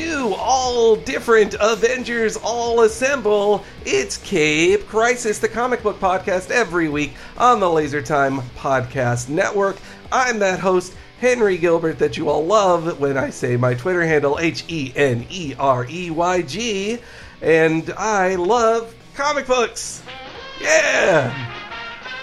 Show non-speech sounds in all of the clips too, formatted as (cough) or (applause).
new, all different Avengers all assemble. It's Cape Crisis, the comic book podcast every week on the Laser Time Podcast Network. I'm that host, Henry Gilbert, that you all love when I say my Twitter handle, H E N E R E Y G. And I love comic books. Yeah!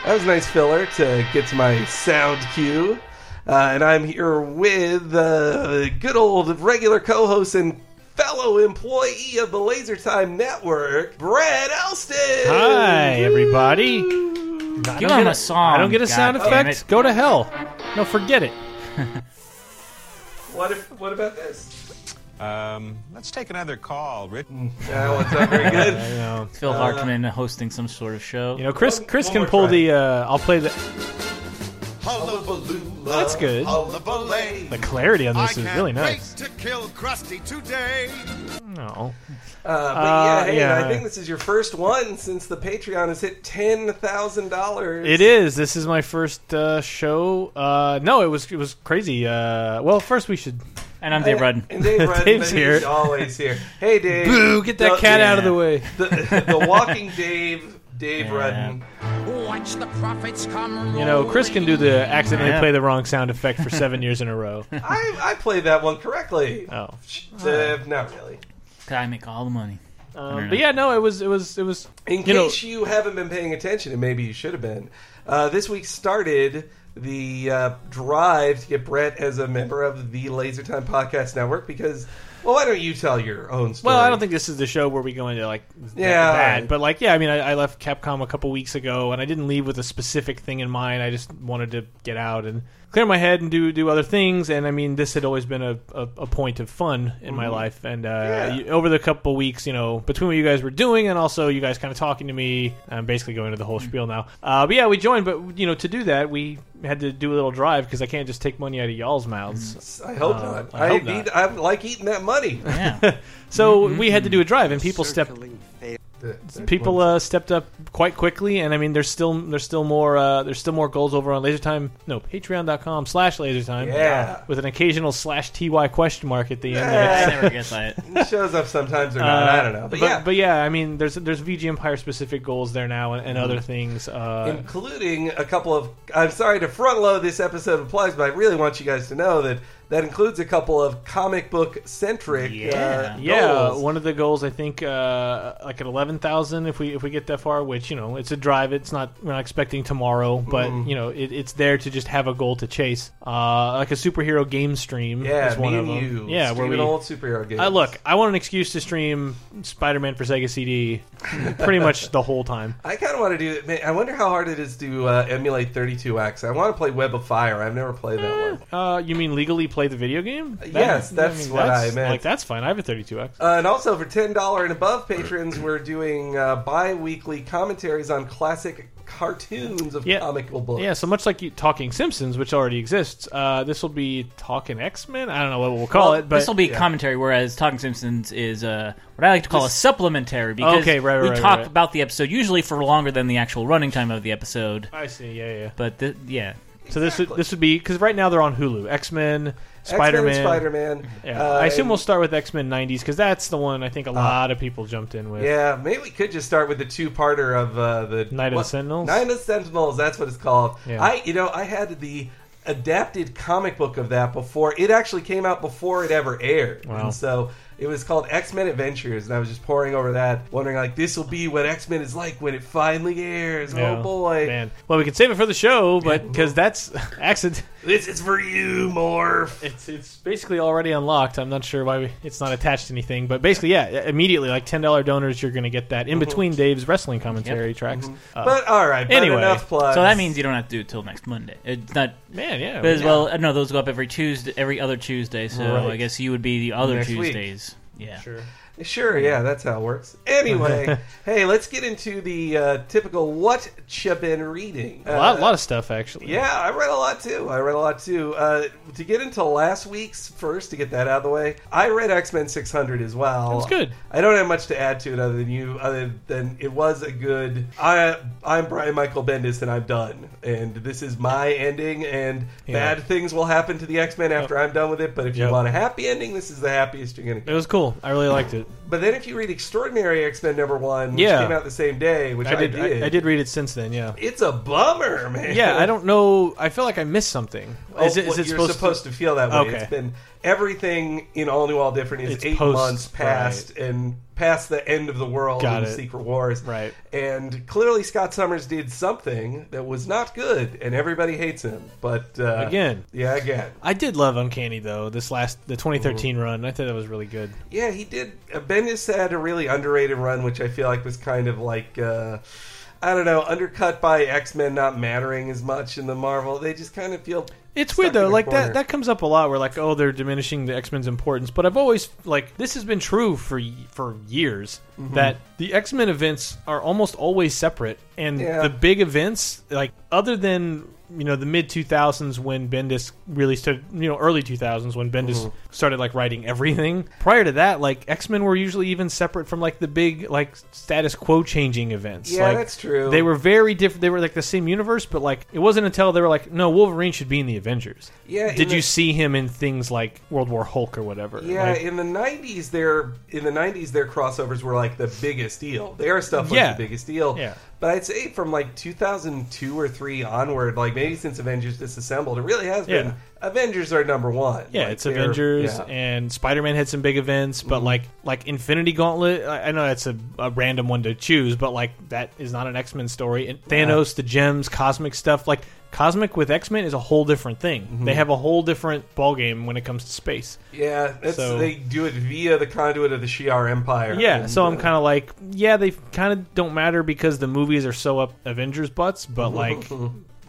That was a nice filler to get to my sound cue. Uh, and I'm here with uh, good old regular co-host and fellow employee of the Laser Time Network, Brett Elston. Hi, everybody. I Give don't him get a song, I don't get a God sound effect. it. Go to hell. No, forget it. What if? What about this? Um, let's take another call, Rick. Yeah, what's up? Very good. (laughs) You know, Phil Hartman hosting some sort of show. you know, Chris. One- Chris one can pull try. the. Uh, I'll play the. Hullabaloo, That's good. hullabaloo. The clarity on I this is can't really wait nice. to kill Krusty today. No. Uh, but Uh, yeah, hey, yeah. I think this is your first one since the Patreon has hit ten thousand dollars. It is. This is my first uh, show. Uh, no, it was it was crazy. Uh, well, first we should. and I'm Dave Rudden. And Dave (laughs) Rudden, Dave's he's here. always here. Hey, Dave. Boo! Get that The- cat yeah. out of the way. The, the Walking (laughs) Dave, Dave Yeah. Rudden. Watch the profits come. You know, Chris can do the accidentally Yeah. play the wrong sound effect for seven (laughs) years in a row. I, I played that one correctly. Oh. Uh, not really. I make all the money. Um, but yeah, no, it was it was it was. In you know, case you haven't been paying attention, and maybe you should have been, uh, this week started the uh, drive to get Brett as a member of the Laser Time Podcast Network because, well, why don't you tell your own story? Well, I don't think this is the show where we go into like Yeah, but like yeah, I mean, I, I left Capcom a couple weeks ago, and I didn't leave with a specific thing in mind. I just wanted to get out and clear my head and do do other things. And I mean, this had always been a, a, a point of fun in my life. And uh, Mm-hmm. Yeah. you- over the couple weeks, you know, between what you guys were doing and also you guys kind of talking to me, I'm basically going into the whole spiel now. Uh, but yeah, we joined, but you know, to do that, we had to do a little drive because I can't just take money out of y'all's mouths. I hope Uh, not. I I, hope need. I like eating that money. Yeah. (laughs) So we had to do a drive, and people stepped people uh, stepped up quite quickly and i mean there's still there's still more uh, there's still more goals over on lasertime no patreon.com slash lasertime Yeah. with an occasional slash ty question mark at the end I never get (laughs) that. It shows up sometimes or not. I don't know, but, yeah. Uh, but yeah i mean there's there's vg empire specific goals there now and, and other things uh, including a couple of. I'm sorry to front load this episode of plugs, but I really want you guys to know that that includes a couple of comic book centric. Yeah. uh, yeah, goals. one of the goals I think uh, like at eleven thousand if we if we get that far, which you know it's a drive. It's not we're not expecting tomorrow, but Mm-hmm. you know it, it's there to just have a goal to chase, uh, like a superhero game stream. Yeah, is one me of and them. you. Yeah, where streaming we old superhero games. I look. I want an excuse to stream Spider-Man for Sega CD, (laughs) pretty much the whole time. I kind of want to do it. man, I wonder how hard it is to uh, emulate 32X. I want to play Web of Fire. I've never played that one. Uh, you mean legally play the video game? Yes, that's what I meant. Like that's fine. I have a 32x. Uh, and also for ten dollar and above patrons, (clears throat) we're doing uh, bi-weekly commentaries on classic cartoons of Yeah. comical books. Yeah, so much like you, Talking Simpsons, which already exists, uh, this will be Talking X Men. I don't know what we'll call Well, it, but this will be yeah. commentary, whereas Talking Simpsons is uh, what I like to call a supplementary because Okay, right, right, we right, talk right. about the episode usually for longer than the actual running time of the episode. I see. Yeah, yeah. But th- yeah, So this would this would be because right now they're on Hulu. X Men, Spider Man, Spider-Man. Yeah, Uh, I assume we'll start with X Men '90s because that's the one I think a lot of people jumped in with. Yeah, maybe we could just start with the two-parter of uh, the Night of the what- Sentinels? Night of the Sentinels. That's what it's called. Yeah. I, you know, I had the adapted comic book of that before it actually came out before it ever aired, Wow. and so it was called X Men Adventures, and I was just poring over that, wondering like this will be what X Men is like when it finally airs. Yeah. Oh boy, man. Well, we can save it for the show, but because that's (laughs) accident. this is for you, Morph. It's it's basically already unlocked. I'm not sure why we, it's not attached to anything, but basically, yeah, immediately like ten dollar donors, you're going to get that in between Dave's wrestling commentary tracks. Uh, But all right, but Anyway, enough plugs. so that means you don't have to do it till next Monday. It's not man, yeah, but as well. uh, No, those go up every Tuesday, every other Tuesday. So Right. I guess you would be the other Next week. Yeah. sure. Sure, yeah, that's how it works. Anyway, (laughs) hey, let's get into the uh, typical what you been reading. a lot, Uh, lot of stuff actually. Yeah, I read a lot too. I read a lot too. Uh, to get into last week's first, to get that out of the way, I read X Men 600 as well. It was good. I don't have much to add to it other than you, other than it was a good. I I'm Brian Michael Bendis and I'm done. And this is my ending. And Yeah. bad things will happen to the X Men after I'm done with it. But if you Yep. want a happy ending, this is the happiest you're gonna Get. It was cool. I really liked it. But then if you read Extraordinary X Men number one, which Yeah. came out the same day, which I, I did. I, I did read it since then. Yeah. It's a bummer, man. Yeah. I don't know. I feel like I missed something. Oh, is it, is well, it you're supposed, to... feel that way. Okay. It's been everything in All New, All Different is It's eight post- months past and past the end of the world Got in it. Secret Wars. Right. And clearly Scott Summers did something that was not good, and everybody hates him. But uh, Again. yeah, again, I did love Uncanny though. This last the 2013 Mm-hmm. run, I thought that was really good. yeah, he did. Uh, Bendis had a really underrated run, which I feel like was kind of like. Uh, I don't know, undercut by X Men not mattering as much in the Marvel. They just kind of feel It's weird though. Like that that comes up a lot. Where like, oh, they're diminishing the X Men's importance. But I've always like this has been true for for years Mm-hmm. that the X Men events are almost always separate, and Yeah. the big events, like other than you know the mid 2000s when Bendis really started, you know, early 2000s when Bendis Mm-hmm. started like writing everything. Prior to that, like X Men were usually even separate from like the big like status quo changing events. Yeah, like, that's true. They were very different. They were like the same universe, but like it wasn't until they were like, no, Wolverine should be in the Avengers. Yeah, Did the- you see him in things like World War Hulk or whatever? Yeah, Like, in the '90s, their in the '90s, their crossovers were like the biggest deal. Their stuff was Yeah. the biggest deal. Yeah. But I'd say from like 2002 or three onward, like maybe since Avengers Disassembled, it really has been Yeah. Avengers are number one. yeah, Like, it's Avengers yeah. Mm-hmm. and Spider Man had some big events, but like like Infinity Gauntlet. I, know that's a, a random one to choose, but like that is not an X Men story. And Thanos, the gems, cosmic stuff, like cosmic with X Men is a whole different thing. Mm-hmm. They have a whole different ballgame when it comes to space. Yeah, that's, So- they do it via the conduit of the Shi'ar Empire. Yeah, And, so I'm uh, kind of like, yeah, they kind of don't matter because the movies are so up Avengers butts, but (laughs) like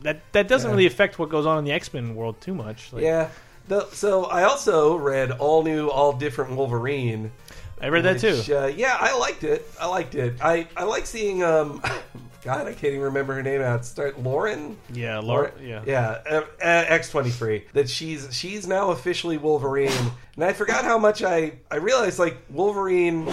that that doesn't Yeah. really affect what goes on in the X Men world too much. Like, Yeah. The, so I also read all new, all different Wolverine. I read that too. Uh, yeah, I liked it. I liked it. I, I like seeing. Um, (laughs) God, I can't even remember her name. It start Lauren. Yeah, Lauren. Yeah. yeah. Uh, uh, X twenty three. That she's she's now officially Wolverine, and I forgot how much I I realized like Wolverine.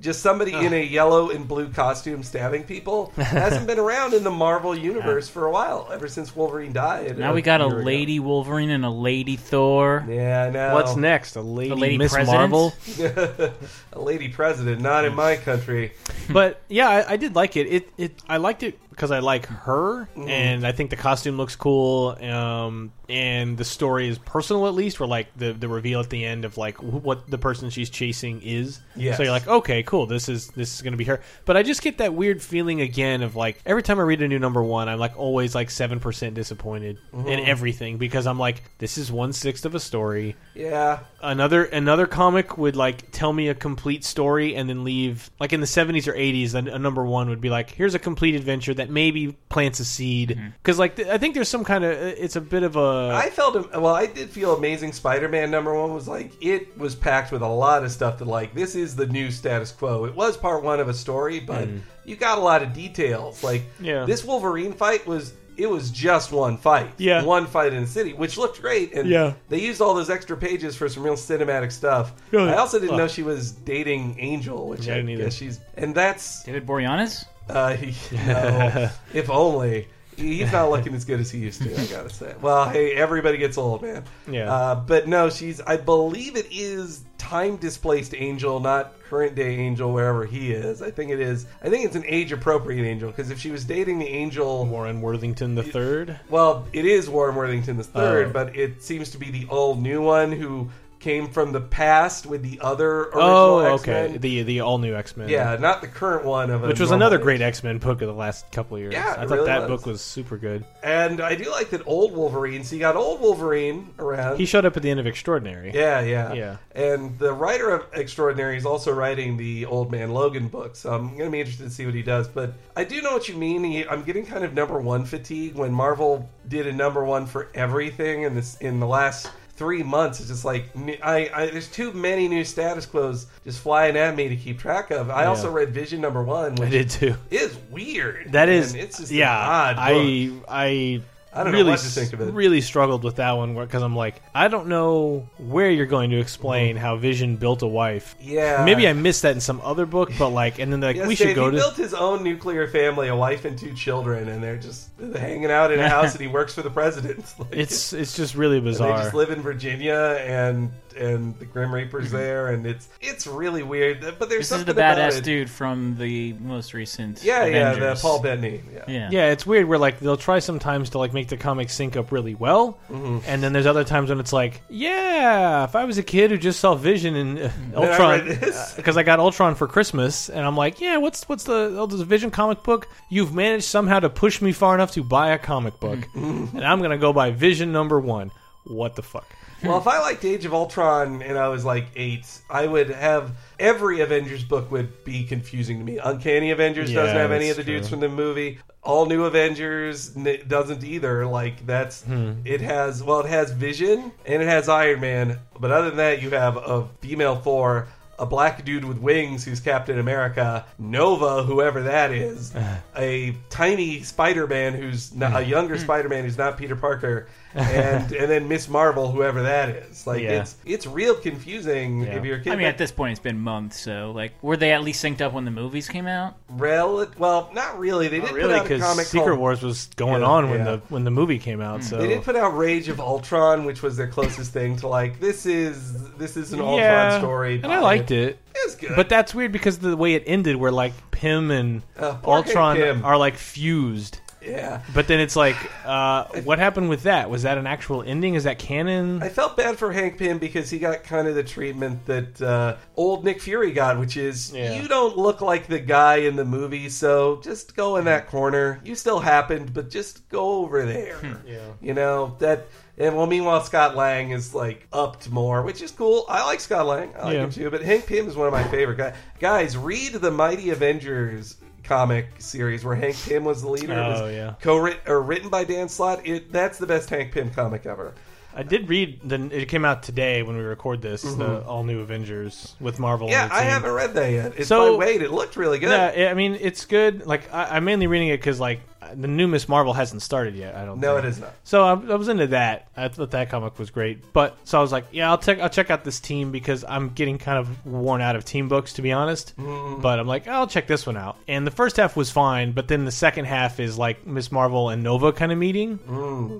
Just somebody in oh. a yellow and blue costume stabbing people (laughs) hasn't been around in the Marvel universe for a while, ever since Wolverine died. Now we got a year ago. lady Wolverine and a lady Thor. Yeah, I know. What's next? A lady, lady Miss president? Marvel. (laughs) a lady president, not in my country. but yeah, I, I did like it. It it I liked it because I like her, Mm-hmm. and I think the costume looks cool. Um, and the story is personal at least, where like the the reveal at the end of like wh- what the person she's chasing is. Yes. So you're like, okay, cool. This is this is gonna be her. But I just get that weird feeling again of like every time I read a new number one, I'm like always like seven percent disappointed Mm-hmm. in everything because I'm like, this is one sixth of a story Yeah, another another comic would like tell me a complete story and then leave like in the 70s or 80s a, a number one would be like here's a complete adventure that maybe plants a seed because like th- i think there's some kind of it's a bit of a I felt well. I did feel Amazing Spider-Man number one was like it was packed with a lot of stuff that like this is the new status quo. It was part one of a story, but you got a lot of details. Like Mm. Yeah. this Wolverine fight was. It was just one fight, Yeah. one fight in the city, which looked great, and Yeah. they used all those extra pages for some real cinematic stuff. Yeah. I also didn't Oh. know she was dating Angel, which Yeah, I I didn't either. guess she's, and that's David Boreanaz? Uh, (laughs) no, (laughs) if only. He's not looking as good as he used to. I gotta say. Well, hey, everybody gets old, man. Yeah. Uh, but no, she's. I believe it is time displaced Angel, not current day Angel, wherever he is. I think it is. I think it's an age appropriate Angel because if she was dating the Angel, warren worthington the third well, it is Warren Worthington the third, Oh. but it seems to be the old new one who came from the past with the other oh, original oh X-Men. okay the the all new x-men Yeah, not the current one of a which was another great x-men book of the last couple of years Yeah, i thought really that was. book was super good And I do like that old Wolverine. So you got old Wolverine around. he showed up at the end of extraordinary yeah, yeah, Yeah. And the writer of Extraordinary is also writing the Old Man Logan book, so I'm going to be interested to see what he does. But I do know what you mean. He, I'm getting kind of number one fatigue when Marvel did a number one for everything in this in the last three months. It's just like I, I there's too many new status quos just flying at me to keep track of. I also read Vision number one, which I did too. is weird. That is, And it's just yeah. odd book. I I don't know really what to think of it. really struggled with that one because I'm like, I don't know where you're going to explain how Vision built a wife. Mm-hmm. Yeah. maybe I missed that in some other book, but like, and then like, Yes, we should Dave, go he to. built his own nuclear family, a wife and two children, and they're just hanging out in a (laughs) house, and he works for the president. (laughs) Like, It's it's just really and they just live in Virginia, and and the Grim Reaper's there, and it's it's really weird. But there's This is something the about badass it. dude from the most recent. Yeah, yeah, the Paul Bettany. Yeah. Yeah. Yeah, it's weird where like they'll try sometimes to like make the comics sync up really well, Mm-hmm. and then there's other times when it's like, yeah, if I was a kid who just saw Vision and uh, Ultron, read this. because I got Ultron for Christmas, and I'm like, yeah, what's what's the oh, there's a Vision comic book? You've managed somehow to push me far enough to buy a comic book, Mm-hmm. and I'm gonna go buy Vision number one. What the fuck? Well, if I liked Age of Ultron and I was like eight, I would have every Avengers book would be confusing to me. Uncanny Avengers Yeah, doesn't have any of that's the dudes from the movie. All New Avengers n- doesn't either. Like that's Hmm. it has well, it has Vision and it has Iron Man, but other than that, you have a female Thor. A black dude with wings who's Captain America, Nova, whoever that is, (sighs) a tiny Spider-Man who's not, a younger Spider-Man who's not Peter Parker, and and then Miss Marvel, whoever that is. Like Yeah. it's it's real confusing Yeah. if you're a kid. I mean, at this point, it's been months, so like, were they at least synced up when the movies came out? Rel- well, not really. They Not did really, put out a because Secret called, Wars was going Yeah, on when yeah. the when the movie came out. So They did put out Rage of Ultron, which was their closest thing to like this is this is an Ultron yeah, story, and I liked it. It was good, But that's weird because the way it ended, where like Pym and Uh, poor Hank Ultron Pym. are like fused. Yeah. But then it's like, uh, (sighs) what happened with that? Was that an actual ending? Is that canon? I felt bad for Hank Pym because he got kind of the treatment that uh, old Nick Fury got, which is Yeah. you don't look like the guy in the movie, so just go in that corner. You still happened, but just go over there. Yeah. You know that. And well, meanwhile, Scott Lang is like upped more, which is cool. I like Scott Lang. I like Yeah. him too. But Hank Pym is one of my favorite guys. Guys, read the Mighty Avengers comic series where Hank Pym was the leader. It was Oh, yeah. co-written or written by Dan Slott. It that's the best Hank Pym comic ever. I did read. The, it came out today when we record this. The all new Avengers with Marvel. Mm-hmm. Yeah, I haven't read that yet. It's So- by Waid. It looked really good. Yeah, I mean it's good. Like I, I'm mainly reading it because like the new Miss Marvel hasn't started yet. I don't. No, think. it is not. So I, I was into that. I thought that comic was great. But so I was like, yeah, I'll check. I'll check out this team because I'm getting kind of worn out of team books, to be honest. Mm-hmm. But I'm like, I'll check this one out. And the first half was fine, but then the second half is like Miss Marvel and Nova kind of meeting,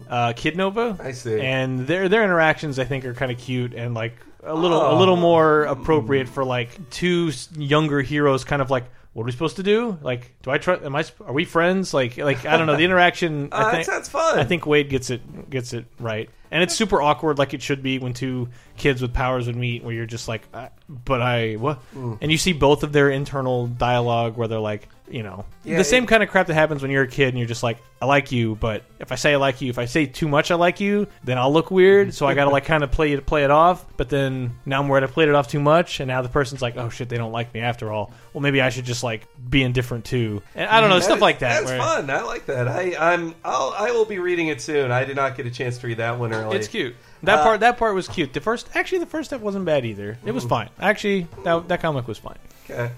uh, Kid Nova. Mm. I see. And their their interactions, I think, are kind of cute and like a little a Oh. little more appropriate for like two s- younger heroes, kind of like. What are we supposed to do? Like, do I trust? Am I? sp- Are we friends? Like, like I don't know. The interaction. (laughs) Uh, I that think, sounds fun. I think Waid gets it gets it right, and it's super awkward, like it should be when two kids with powers would meet, where you're just like, uh, "But I what?" Mm. And you see both of their internal dialogue where they're like, you know, Yeah, the same it- kind of crap that happens when you're a kid and you're just like, "I like you," but if I say I like you, if I say too much I like you, then I'll look weird. So I got to like kind of play it play it off. But then now I'm worried I played it off too much, and now the person's like, "Oh shit, they don't like me after all." Well, maybe I should just like be indifferent too. And I don't know That stuff is- like that. That's where- fun. I like that. I, I'm. I'll. I will be reading it soon. I did not get a chance to read that one early. It's cute. That Uh, part that part was cute. The first actually the first step wasn't bad either. It was fine. Actually, that that comic was fine. Okay.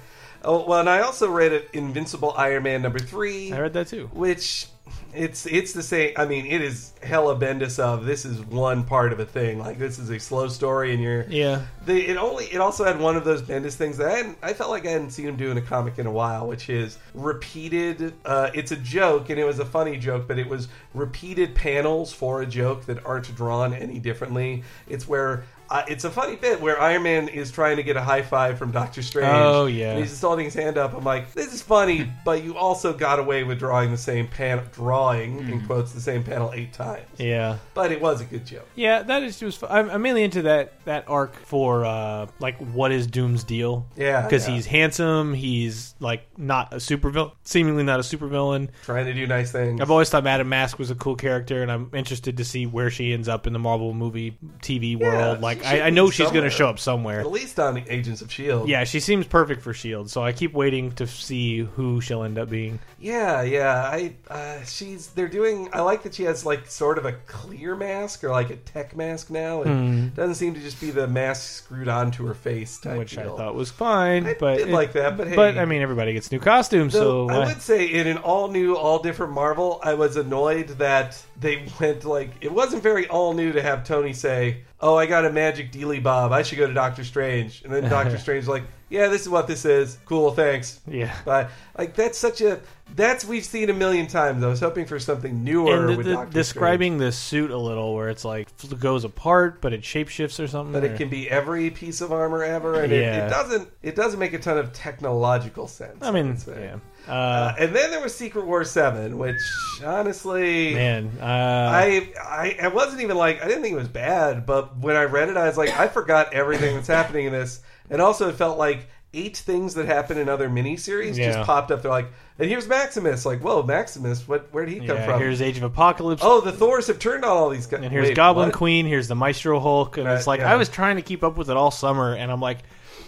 Oh well, and I also read it, Invincible Iron Man number three, I read that too. which it's it's the same. I mean, it is hella Bendis of this is one part of a thing. Like this is a slow story, and you're Yeah. The, it only it also had one of those Bendis things that I, hadn't, I felt like I hadn't seen him do in a comic in a while, which is repeated. Uh, it's a joke, and it was a funny joke, but it was repeated panels for a joke that aren't drawn any differently. It's where. Uh, it's a funny bit where Iron Man is trying to get a high five from Doctor Strange. Oh, yeah. and he's just holding his hand up. I'm like, this is funny, (laughs) but you also got away with drawing the same panel, drawing in quotes the same panel eight times. Yeah. But it was a good joke. Yeah, that is just. I'm, I'm mainly into that that arc for uh like what is Doom's deal? Yeah, because yeah. he's handsome. He's like not a supervillain, seemingly not a supervillain. Trying to do nice things. I've always thought Madame Masque was a cool character, and I'm interested to see where she ends up in the Marvel movie TV world. Like, I, I know she's going to show up somewhere. At least on Agents of Shield. Yeah, she seems perfect for Shield, so I keep waiting to see who she'll end up being. Yeah, yeah. I uh, she's they're doing. I like that she has like sort of a clear mask or like a tech mask now. It Hmm. doesn't seem to just be the mask screwed onto her face type which I thought was fine. I but did it- like that, but hey. but I mean, everybody gets new costumes, so I why- would say in an all new, all different Marvel, I was annoyed that they (laughs) went like it wasn't very all new to have Tony say, "Oh, I got a magic dealy bob. I should go to Doctor Strange," and then Doctor (laughs) Strange like, "Yeah, this is what this is. Cool, thanks." yeah. But like that's such a that's we've seen a million times. I was hoping for something newer And the, with the- Doctor describing the suit a little, where it's like goes apart, but it shapeshifts or something. But or- it can be every piece of armor ever, and it, Yeah. it doesn't. It doesn't make a ton of technological sense. I mean, say. yeah. Uh, Uh, and then there was Secret War Seven, which honestly, man, uh, I, I I wasn't even like I didn't think it was bad, but when I read it, I was like I forgot everything that's happening in this, and also it felt like eight things that happen in other miniseries Yeah. just popped up. They're like, and here's Maximus. Like, whoa, Maximus, what? Where did he come yeah, from? here's Age of Apocalypse. oh, the Thors have turned on all these guys. And here's Wait, Goblin what? Queen. Here's the Maestro Hulk, and Right, it's like yeah. I was trying to keep up with it all summer, and I'm like,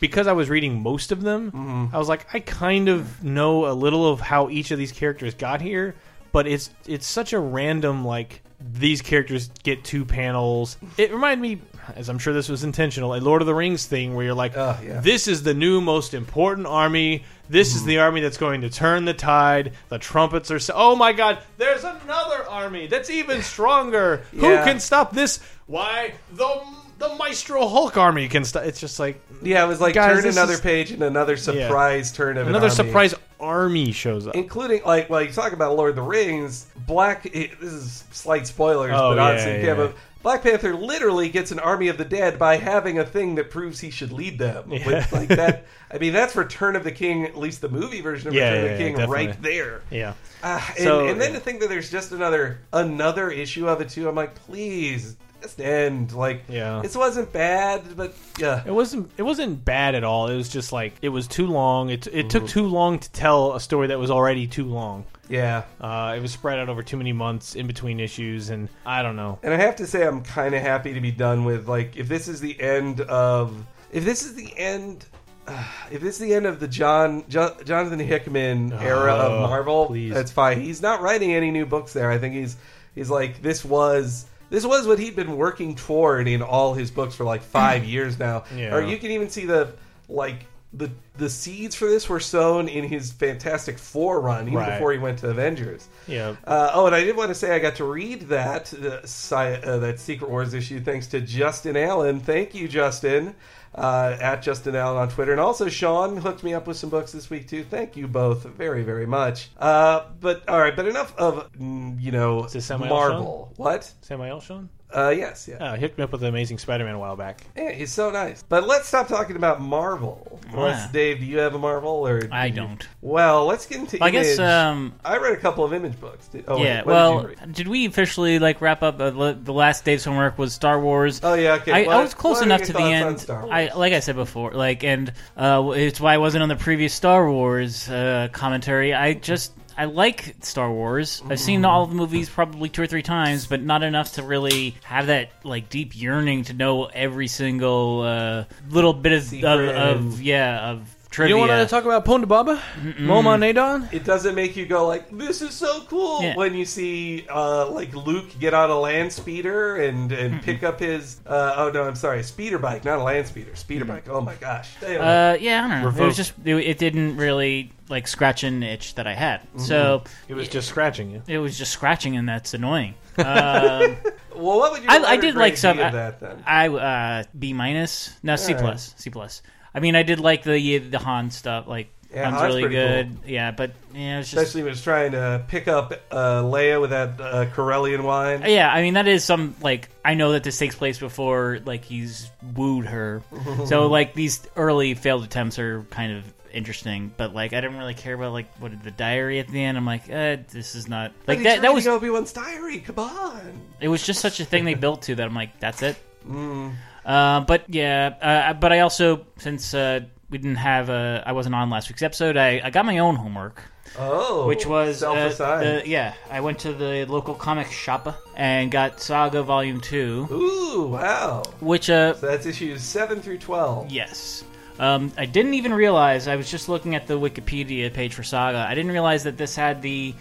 because I was reading most of them, Mm-hmm. I was like, I kind of know a little of how each of these characters got here, but it's it's such a random like these characters get two panels. It reminded me, as I'm sure this was intentional, a Lord of the Rings thing where you're like, Oh, yeah. this is the new most important army. This Mm-hmm. is the army that's going to turn the tide. The trumpets are. So- oh my God! There's another army that's even stronger. Who Yeah. can stop this? Why the the Maestro Hulk army can stop? It's just like Yeah, it was like Guys, turn this another is- page and another surprise turn of an another army. surprise army shows up. including like well, you talk about Lord of the Rings. Black. It, this is slight spoilers, Oh, but yeah, honestly, yeah. yeah. but Black Panther literally gets an army of the dead by having a thing that proves he should lead them. Yeah. With, like (laughs) that. I mean, that's Return of the King. At least the movie version of Yeah, Return yeah, of the yeah, King, definitely. right there. yeah. Ah, and, So- and then to think that there's just another another issue of it too. I'm like, please, just end. Like, Yeah. this wasn't bad, but yeah, It wasn't. It wasn't bad at all. It was just like it was too long. It it Mm-hmm. took too long to tell a story that was already too long. yeah. Uh, it was spread out over too many months in between issues, and I don't know. And I have to say, I'm kind of happy to be done with like if this is the end of if this is the end. Uh, (sighs) if this is the end of the John jo- Jonathan Hickman era Oh, of Marvel, please. that's fine. He's not writing any new books there. I think he's he's like this was this was what he'd been working toward in all his books for like five (laughs) years now. Yeah. Or you can even see the like the the seeds for this were sown in his Fantastic Four run even Right. before he went to Avengers. Yeah. Uh, oh, and I did want to say I got to read that uh, uh, that Secret Wars issue thanks to Justin Allen. Thank you, Justin, uh, at Justin Allen on Twitter, and also Sean hooked me up with some books this week too. Thank you both very very much. Uh, but all right, but enough of mm, you know this Samuel Marvel. What? Samuel Sean? Uh, yes, yeah. Uh, he hooked me up with the Amazing Spider-Man a while back. yeah, he's so nice. But let's stop talking about Marvel. Unless, Ah. Dave, do you have a Marvel or I do you- don't. Well, let's get into. I guess. Um, I read a couple of image books. Did- oh, wait, yeah. what did Well, you read? did we officially like wrap up? Uh, le- the last day's homework was Star Wars. Oh yeah, okay. I, What- I was close what are enough your to the thoughts on end. Star Wars? I like I said before, like, and uh, it's why I wasn't on the previous Star Wars uh, commentary. I just I like Star Wars. I've seen all the movies probably two or three times, but not enough to really have that like deep yearning to know every single uh, little bit of, of, of yeah of You don't want to talk about Ponda Baba? Momaw Nadon? it doesn't make you go like this is so cool Yeah. when you see uh, like Luke get on a land speeder and and pick up his uh, oh no I'm sorry speeder bike not a land speeder speeder bike oh my gosh Damn. Uh, yeah, I don't know. It Revoke. was just it, it didn't really like scratch an itch that I had. So It was just scratching you. it was just scratching, and that's annoying. (laughs) Um, well what would you I- I did like some- of I- that then I uh B minus. No, C plus. C plus. I mean, I did like the the Han stuff. Like Yeah, Han's Han's really good. Yeah, but yeah, just especially when trying to pick up uh, Leia with that uh, Corellian wine yeah. I mean, that is some like I know that this takes place before like he's wooed her. (laughs) so like these early failed attempts are kind of interesting, but like I didn't really care about like what the diary at the end. I'm like, uh, this is not like that. That was reading Obi-Wan's diary come on it was just such a thing they built to that I'm like, that's it. Mm. Uh, but yeah, uh, but I also since uh, we didn't have uh, I wasn't on last week's episode, I, I got my own homework, oh which was uh, the- yeah, I went to the local comic shop and got Saga Volume Two, ooh wow which uh so that's issues seven through twelve yes. Um, I didn't even realize I was just looking at the Wikipedia page for Saga. I didn't realize that this had the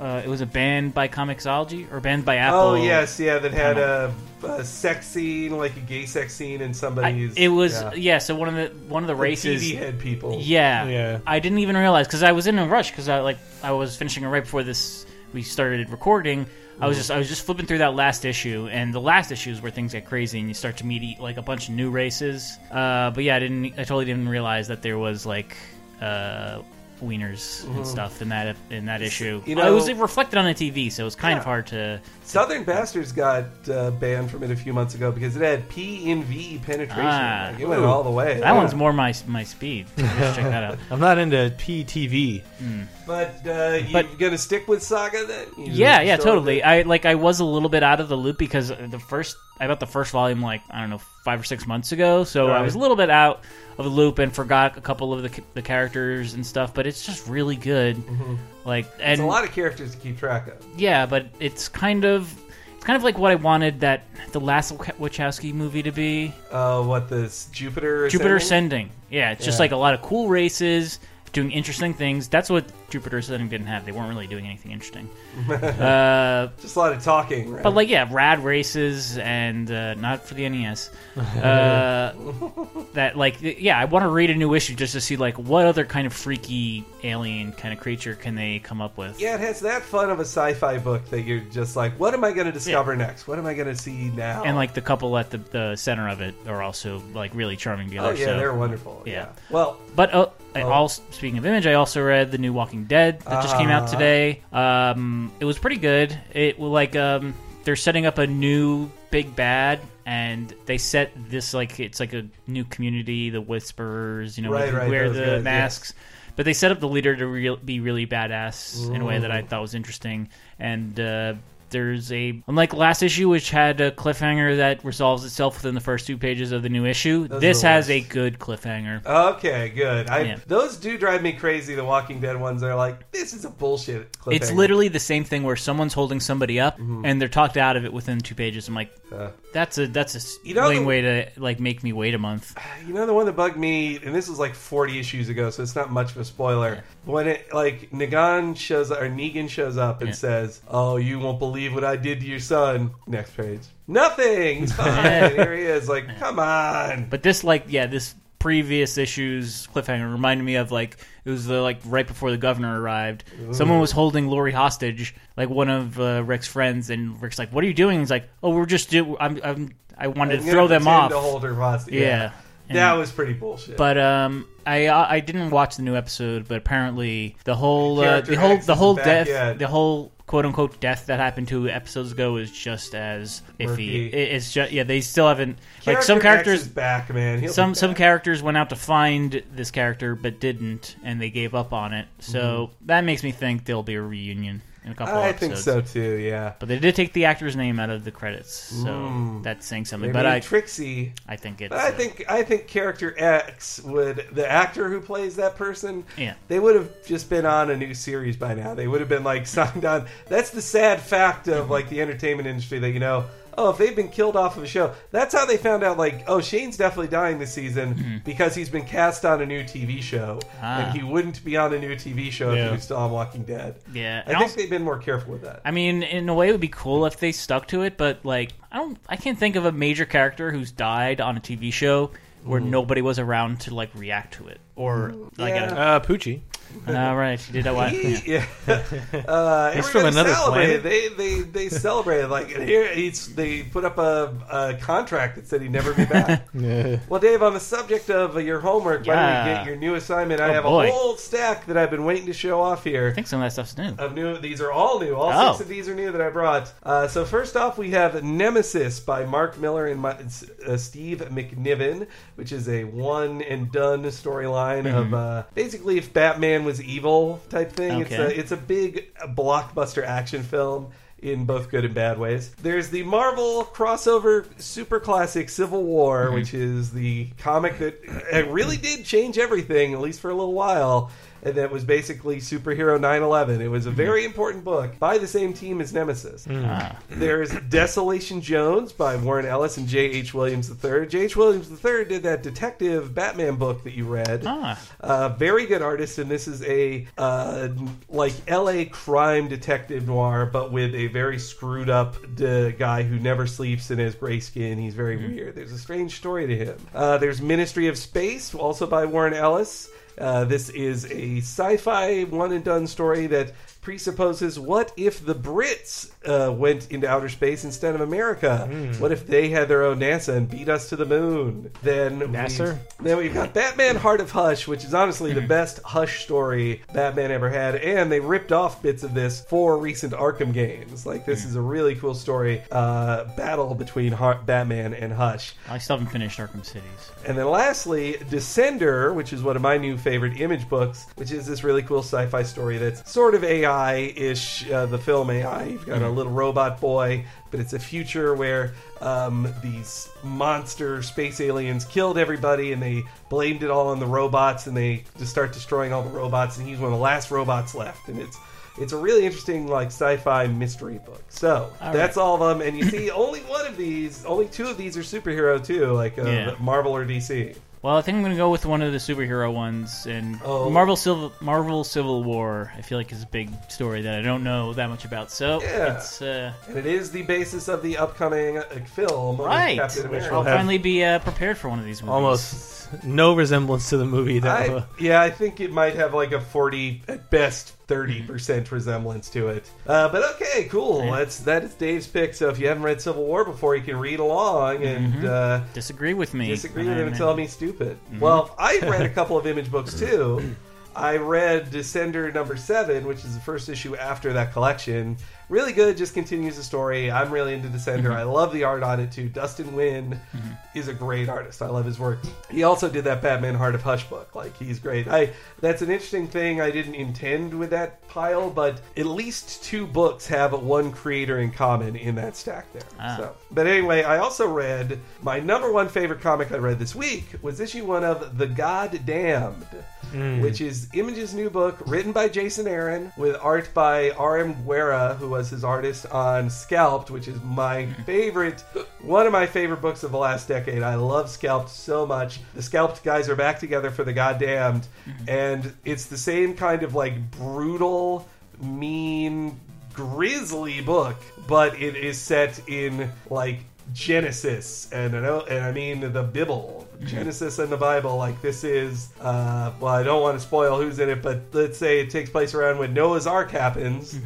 Uh, it was a banned by Comixology or banned by Apple. Oh yes, yeah, that had a, a sex scene, like a gay sex scene, in I, somebody's. it was yeah. yeah. So one of the one of the The races. TV head people. Yeah, Yeah. I didn't even realize because I was in a rush because I like I was finishing it right before this we started recording. I was just I was just flipping through that last issue, and the last issue is where things get crazy and you start to meet like a bunch of new races. Uh, but yeah, I didn't I totally didn't realize that there was like uh, wieners and stuff in that in that issue. you Uh, it was know- reflected on the TV, so it was kind of Yeah. hard to. Southern Bastards got uh, banned from it a few months ago because it had P in V penetration. Ah. Like, it went all the way. That one's more my my speed. (laughs) So just check that out. I'm not into PTV. But uh, you But- gonna stick with Saga then? You Yeah, yeah, still- totally. I like I was a little bit out of the loop because the first I bought the first volume like I don't know five or six months ago, so I was a little bit out of the loop and forgot a couple of the the characters and stuff. But it's just really good. Like It's and a lot of characters to keep track of. yeah, but it's kind of it's kind of like what I wanted that the last Wachowski movie to be. Uh, what this Jupiter? Jupiter Ascending? Ascending. Yeah, it's just like a lot of cool races doing interesting things. That's what Jupiter Ascending didn't have. They weren't really doing anything interesting. (laughs) uh, Just a lot of talking, right? but like yeah, rad races and uh, not for the NES. Uh, (laughs) that like yeah, I want to read a new issue just to see like what other kind of freaky alien kind of creature can they come up with. yeah, it has that fun of a sci-fi book that you're just like, what am I going to discover next? What am I going to see now? And like the couple at the, the center of it are also like really charming together. oh yeah, so. they're wonderful. yeah. Yeah. Well, But I Oh. also speaking of image, I also read the new Walking Dead that just came out Ah. today. Um, it was pretty good. It was like um, they're setting up a new big bad, and they set this like it's like a new community, the Whisperers, you know, Right, who right, wear those the guys, masks. But they set up the leader to real be really badass in a way that I thought was interesting, and. Uh, there's a unlike last issue, which had a cliffhanger that resolves itself within the first two pages of the new issue. Those this has worst. a good cliffhanger. okay, good. I Yeah. those do drive me crazy. The Walking Dead ones are like, this is a bullshit. Cliffhanger. It's literally the same thing where someone's holding somebody up and they're talked out of it within two pages. I'm like, Uh, that's a that's a You know lame the- way to like make me wait a month. (sighs) You know the one that bugged me, and this was like 40 issues ago, so it's not much of a spoiler. When it like Negan shows or Negan shows up and Yeah. says, "Oh, you won't believe what I did to your son." Next page, nothing. (laughs) Here he is. Like, come on. But this like yeah, this previous issues cliffhanger reminded me of like it was the like right before the governor arrived. Someone was holding Lori hostage, like one of uh, Rick's friends, and Rick's like, "What are you doing?" He's like, "Oh, we're just do. I'm, I'm I wanted I'm to throw them off." To hold her hostage. Yeah. that And- was pretty bullshit. But um, I I didn't watch the new episode, but apparently the whole uh, the whole the whole death yet. the whole quote unquote death that happened two episodes ago is just as iffy. Murky. It, it's just yeah they still haven't like Character some X characters is back, man. He'll some be some characters went out to find this character but didn't and they gave up on it. So that makes me think there'll be a reunion in a couple. I think so too. Yeah. But they did take the actor's name out of the credits, so that's saying something. They but I Trixie. I think it's But I uh, think I think character X would the actor who plays that person. Yeah. they would have just been on a new series by now. They would have been like (laughs) signed on. That's the sad fact of like the entertainment industry that you know. Oh, if they've been killed off of a show, that's how they found out. Like, oh, Shane's definitely dying this season because he's been cast on a new TV show. Ah. and he wouldn't be on a new TV show if he was still on Walking Dead. yeah. I and think also- they've been more careful with that. I mean, in a way, it would be cool if they stuck to it. But like, I don't, I can't think of a major character who's died on a TV show where nobody was around to like react to it, or like, Yeah. Uh, Poochie. (laughs) a, all right, she did that. What? He- yeah. (laughs) uh, He's from everybody another celebrated. planet. They they they celebrated like here. He's they put up a, a contract that said he'd never be back. (laughs) Yeah. well, Dave, on the subject of uh, your homework, why don't Yeah. you get your new assignment? I Oh, have boy. a whole stack that I've been waiting to show off here. I think some of that stuff's new. Of new, these are all new. All Oh. six of these are new that I brought. Uh, so first off, we have Nemesis by Mark Millar and my, uh, Steve McNiven, which is a one and done storyline Mm-hmm. of uh, basically if Batman was evil type thing. It's a it's a big blockbuster action film. In both good and bad ways. There's the Marvel crossover super classic Civil War, Mm-hmm. which is the comic that uh, really did change everything, at least for a little while. And that was basically superhero 9/11. It was a very important book by the same team as Nemesis. Ah. There's Desolation Jones by Warren Ellis and J. H. Williams III. J. H. Williams III did that detective Batman book that you read. Ah. Uh, very good artist, and this is a uh, like L.A. crime detective noir, but with a very screwed up d- guy who never sleeps and has gray skin. He's very weird. There's a strange story to him. Uh, there's Ministry of Space, also by Warren Ellis. Uh, this is a sci-fi one and done story that presupposes what if the Brits uh, went into outer space instead of America? What if they had their own NASA and beat us to the moon? Then NASA? we've- then we've got Batman Heart of Hush, which is honestly the best Hush story Batman ever had, and they ripped off bits of this for recent Arkham games. Like this is a really cool story, uh, battle between Batman and Hush. I still haven't finished Arkham Cities. And then lastly, Descender, which is one of my new favorite image books, which is this really cool sci fi story that's sort of AI ish, uh, the film AI. You've got a little robot boy, but it's a future where um, these monster space aliens killed everybody and they blamed it all on the robots and they just start destroying all the robots, and he's one of the last robots left. And it's it's a really interesting like sci-fi mystery book. So All that's all of them, and you see only one of these, only two of these are superhero too, like uh, Yeah. Marvel or DC. Well, I think I'm going to go with one of the superhero ones, and Oh. Marvel Civil Marvel Civil War. I feel like is a big story that I don't know that much about. So Yeah. it's uh, And it is the basis of the upcoming uh, film right. Captain America. I'll have- finally be uh, prepared for one of these movies. Almost no resemblance to the movie. That I, yeah, I think it might have like a 40, at best 30% resemblance to it. Uh, but okay, cool. Yeah. That's that is Dave's pick. So if you haven't read Civil War before, you can read along and uh, disagree with me. disagree with him and tell me stupid. Well, I (laughs) read a couple of image books too. I read Descender number seven, which is the first issue after that collection. Really good, just continues the story. I'm really into Descender. I love the art on it too. Dustin Nguyen is a great artist. I love his work. He also did that Batman Heart of Hush book. Like he's great. I that's an interesting thing I didn't intend with that pile, but at least two books have one creator in common in that stack there. Ah. So but anyway, I also read my number one favorite comic I read this week was issue one of The God Damned, which is Image's new book written by Jason Aaron with art by R.M. Guerra, who was his artist on Scalped, which is my favorite, one of my favorite books of the last decade. I love Scalped so much. The Scalped guys are back together for The Goddamned, mm-hmm. and it's the same kind of like brutal, mean, grisly book, but it is set in like Genesis and I know and I mean the Bible, Genesis and the Bible. Like this is, uh, well, I don't want to spoil who's in it, but let's say it takes place around when Noah's Ark happens,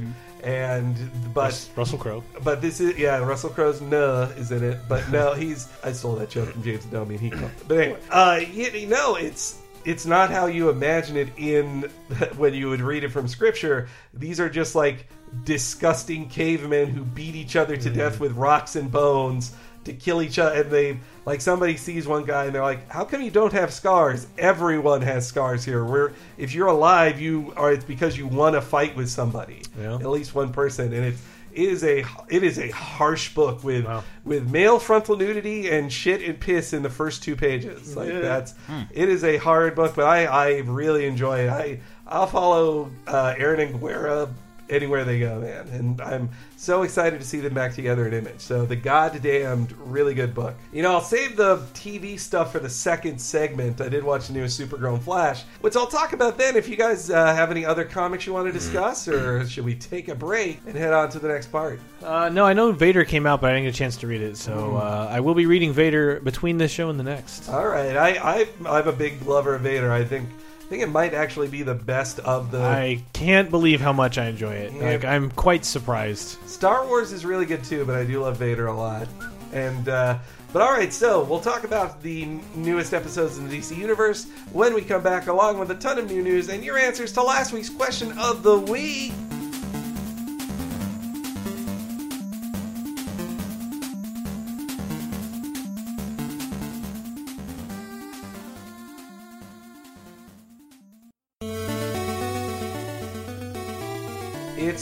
and but Russell Crowe. but this is yeah, Russell Crowe's Nuh is in it, but no, he's I stole that joke from James Adomi and he but anyway, uh, you, you know it's it's not how you imagine it in (laughs) when you would read it from scripture. These are just like disgusting cavemen who beat each other to death with rocks and bones to kill each other. And they like somebody sees one guy and they're like, "How come you don't have scars? Everyone has scars here. Where if you're alive, you are it's because you want to fight with somebody, Yeah. at least one person." And it's it is a it is a harsh book with Wow. with male frontal nudity and shit and piss in the first two pages. Like Yeah. that's it is a hard book, but I I really enjoy it. I I'll follow uh, Aaron and Guerra anywhere they go, man, and I'm so excited to see them back together at Image. So the goddamned really good book. You know, I'll save the TV stuff for the second segment. I did watch the newest Supergrown Flash, which I'll talk about then. If you guys uh, have any other comics you want to discuss, or should we take a break and head on to the next part? Uh, no, I know Vader came out, but I didn't get a chance to read it. So uh, I will be reading Vader between this show and the next. All right, I, I I'm a big lover of Vader. I think I think it might actually be the best of the. I can't believe how much I enjoy it. Yeah. Like I'm quite surprised. Star Wars is really good too, but I do love Vader a lot. And uh, but all right, so we'll talk about the newest episodes in the DC universe when we come back, along with a ton of new news and your answers to last week's question of the week.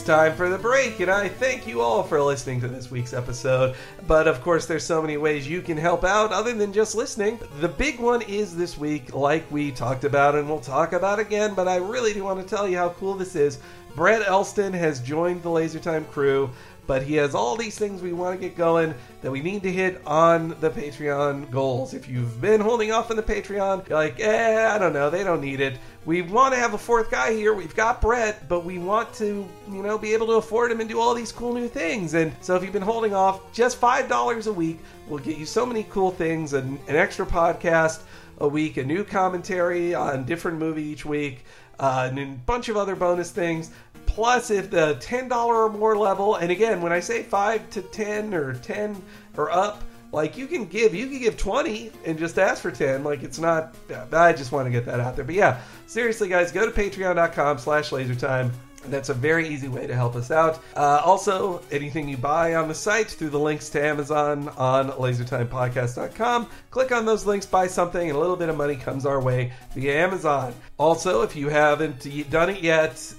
It's time for the break, and I thank you all for listening to this week's episode. But of course, there's so many ways you can help out other than just listening. The big one is this week, like we talked about, and we'll talk about again, but I really do want to tell you how cool this is. Brett Elston has joined the Laser Time crew but he has all these things we want to get going that we need to hit on the Patreon goals. If you've been holding off on the Patreon, you're like, eh, I don't know, they don't need it. We want to have a fourth guy here. We've got Brett, but we want to, you know, be able to afford him and do all these cool new things. And so if you've been holding off, just five dollars a week will get you so many cool things: an, an extra podcast a week, a new commentary on different movie each week, uh, and a bunch of other bonus things. Plus, if the ten dollar or more level, and again, when I say five to ten or ten or up, like you can give, you can give twenty and just ask for ten. Like it's not. I just want to get that out there. But yeah, seriously, guys, go to Patreon.com/slash LaserTime. That's a very easy way to help us out. Uh, also, anything you buy on the site through the links to Amazon on lasertimepodcast.com, click on those links, buy something, and a little bit of money comes our way via Amazon. Also, if you haven't done it yet,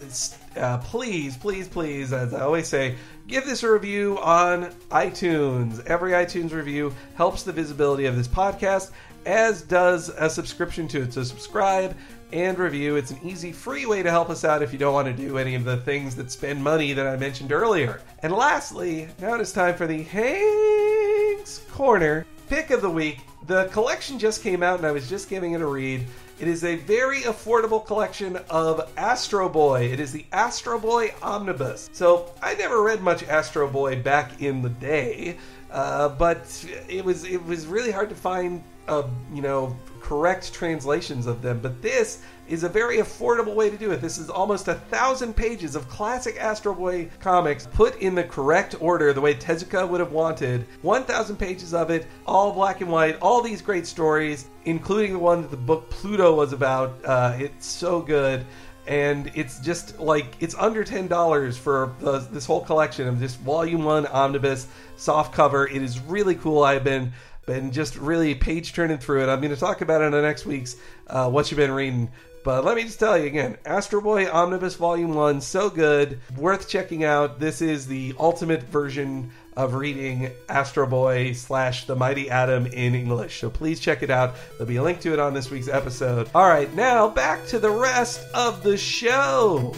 uh, please, please, please, as I always say, give this a review on iTunes. Every iTunes review helps the visibility of this podcast, as does a subscription to it. So subscribe and review. It's an easy, free way to help us out if you don't want to do any of the things that spend money that I mentioned earlier. And lastly, now it's time for the Hank's Corner pick of the week. The collection just came out and I was just giving it a read. It is a very affordable collection of Astro Boy. It is the Astro Boy Omnibus. So I never read much Astro Boy back in the day, uh, but it was it was really hard to find uh, you know correct translations of them. But this is a very affordable way to do it. This is almost a thousand pages of classic Astro Boy comics put in the correct order, the way Tezuka would have wanted. 1,000 pages of it, all black and white, all these great stories, including the one that the book Pluto was about. Uh, it's so good. And it's just like it's under ten dollars for the, this whole collection of this volume one omnibus soft cover. It is really cool. I've been been just really page turning through it. I'm going to talk about it on next week's uh, What You've Been Reading. But let me just tell you again Astro Boy Omnibus Volume 1, so good, worth checking out. This is the ultimate version of reading Astro Boy slash The Mighty Atom in English. So please check it out. There'll be a link to it on this week's episode. All right, now back to the rest of the show.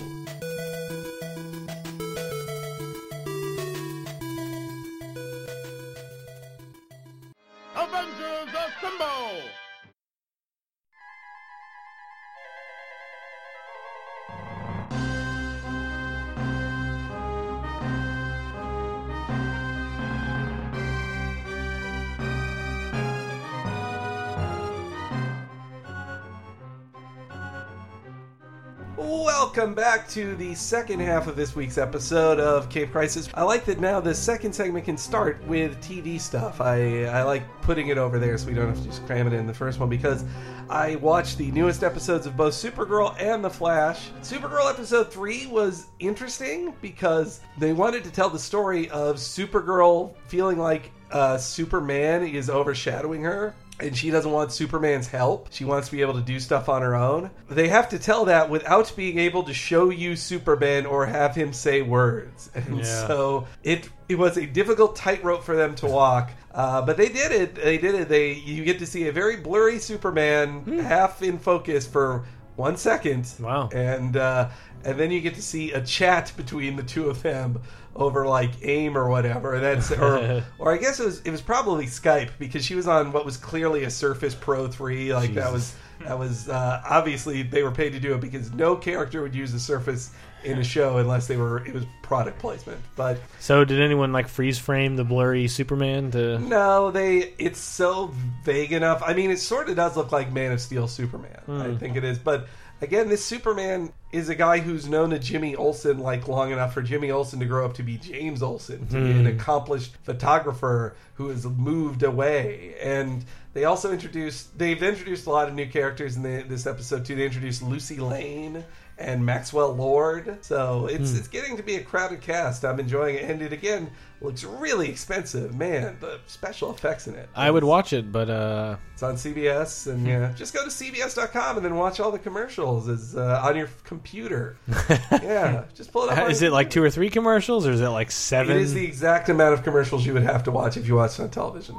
Welcome back to the second half of this week's episode of Cape Crisis. I like that now the second segment can start with TV stuff. I, I like putting it over there so we don't have to just cram it in the first one because I watched the newest episodes of both Supergirl and The Flash. Supergirl episode 3 was interesting because they wanted to tell the story of Supergirl feeling like uh, Superman is overshadowing her and she doesn't want Superman's help. She wants to be able to do stuff on her own. They have to tell that without being able to show you Superman or have him say words. (laughs) And Yeah. so it it was a difficult tightrope for them to walk. Uh, but they did it. They did it. They you get to see a very blurry Superman half in focus for one second. Wow. And uh, and then you get to see a chat between the two of them over like AIM or whatever. That's or (laughs) or I guess it was it was probably Skype because she was on what was clearly a Surface Pro three. Like that was that was uh, obviously they were paid to do it because no character would use the Surface in a show unless they were it was product placement. But So, did anyone like freeze frame the blurry Superman to? no, they it's so vague enough. I mean, it sort of does look like Man of Steel Superman. I think it is, but again, this Superman is a guy who's known to Jimmy Olsen like long enough for Jimmy Olsen to grow up to be James Olsen, to be an hmm. accomplished photographer who has moved away. And they also introduced they've introduced a lot of new characters in the, this episode too. They introduced Lucy Lane and Maxwell Lord. So it's it's getting to be a crowded cast. I'm enjoying it, and it again looks really expensive. Man, the special effects in it. I would watch it, but uh, It's on CBS, and yeah, just go to CBS.com and then watch all the commercials Is uh, on your computer. (laughs) yeah, just pull it up. is your it like two or three commercials, or is it like seven? is the exact amount of commercials you would have to watch if you watched on television.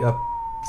Yep.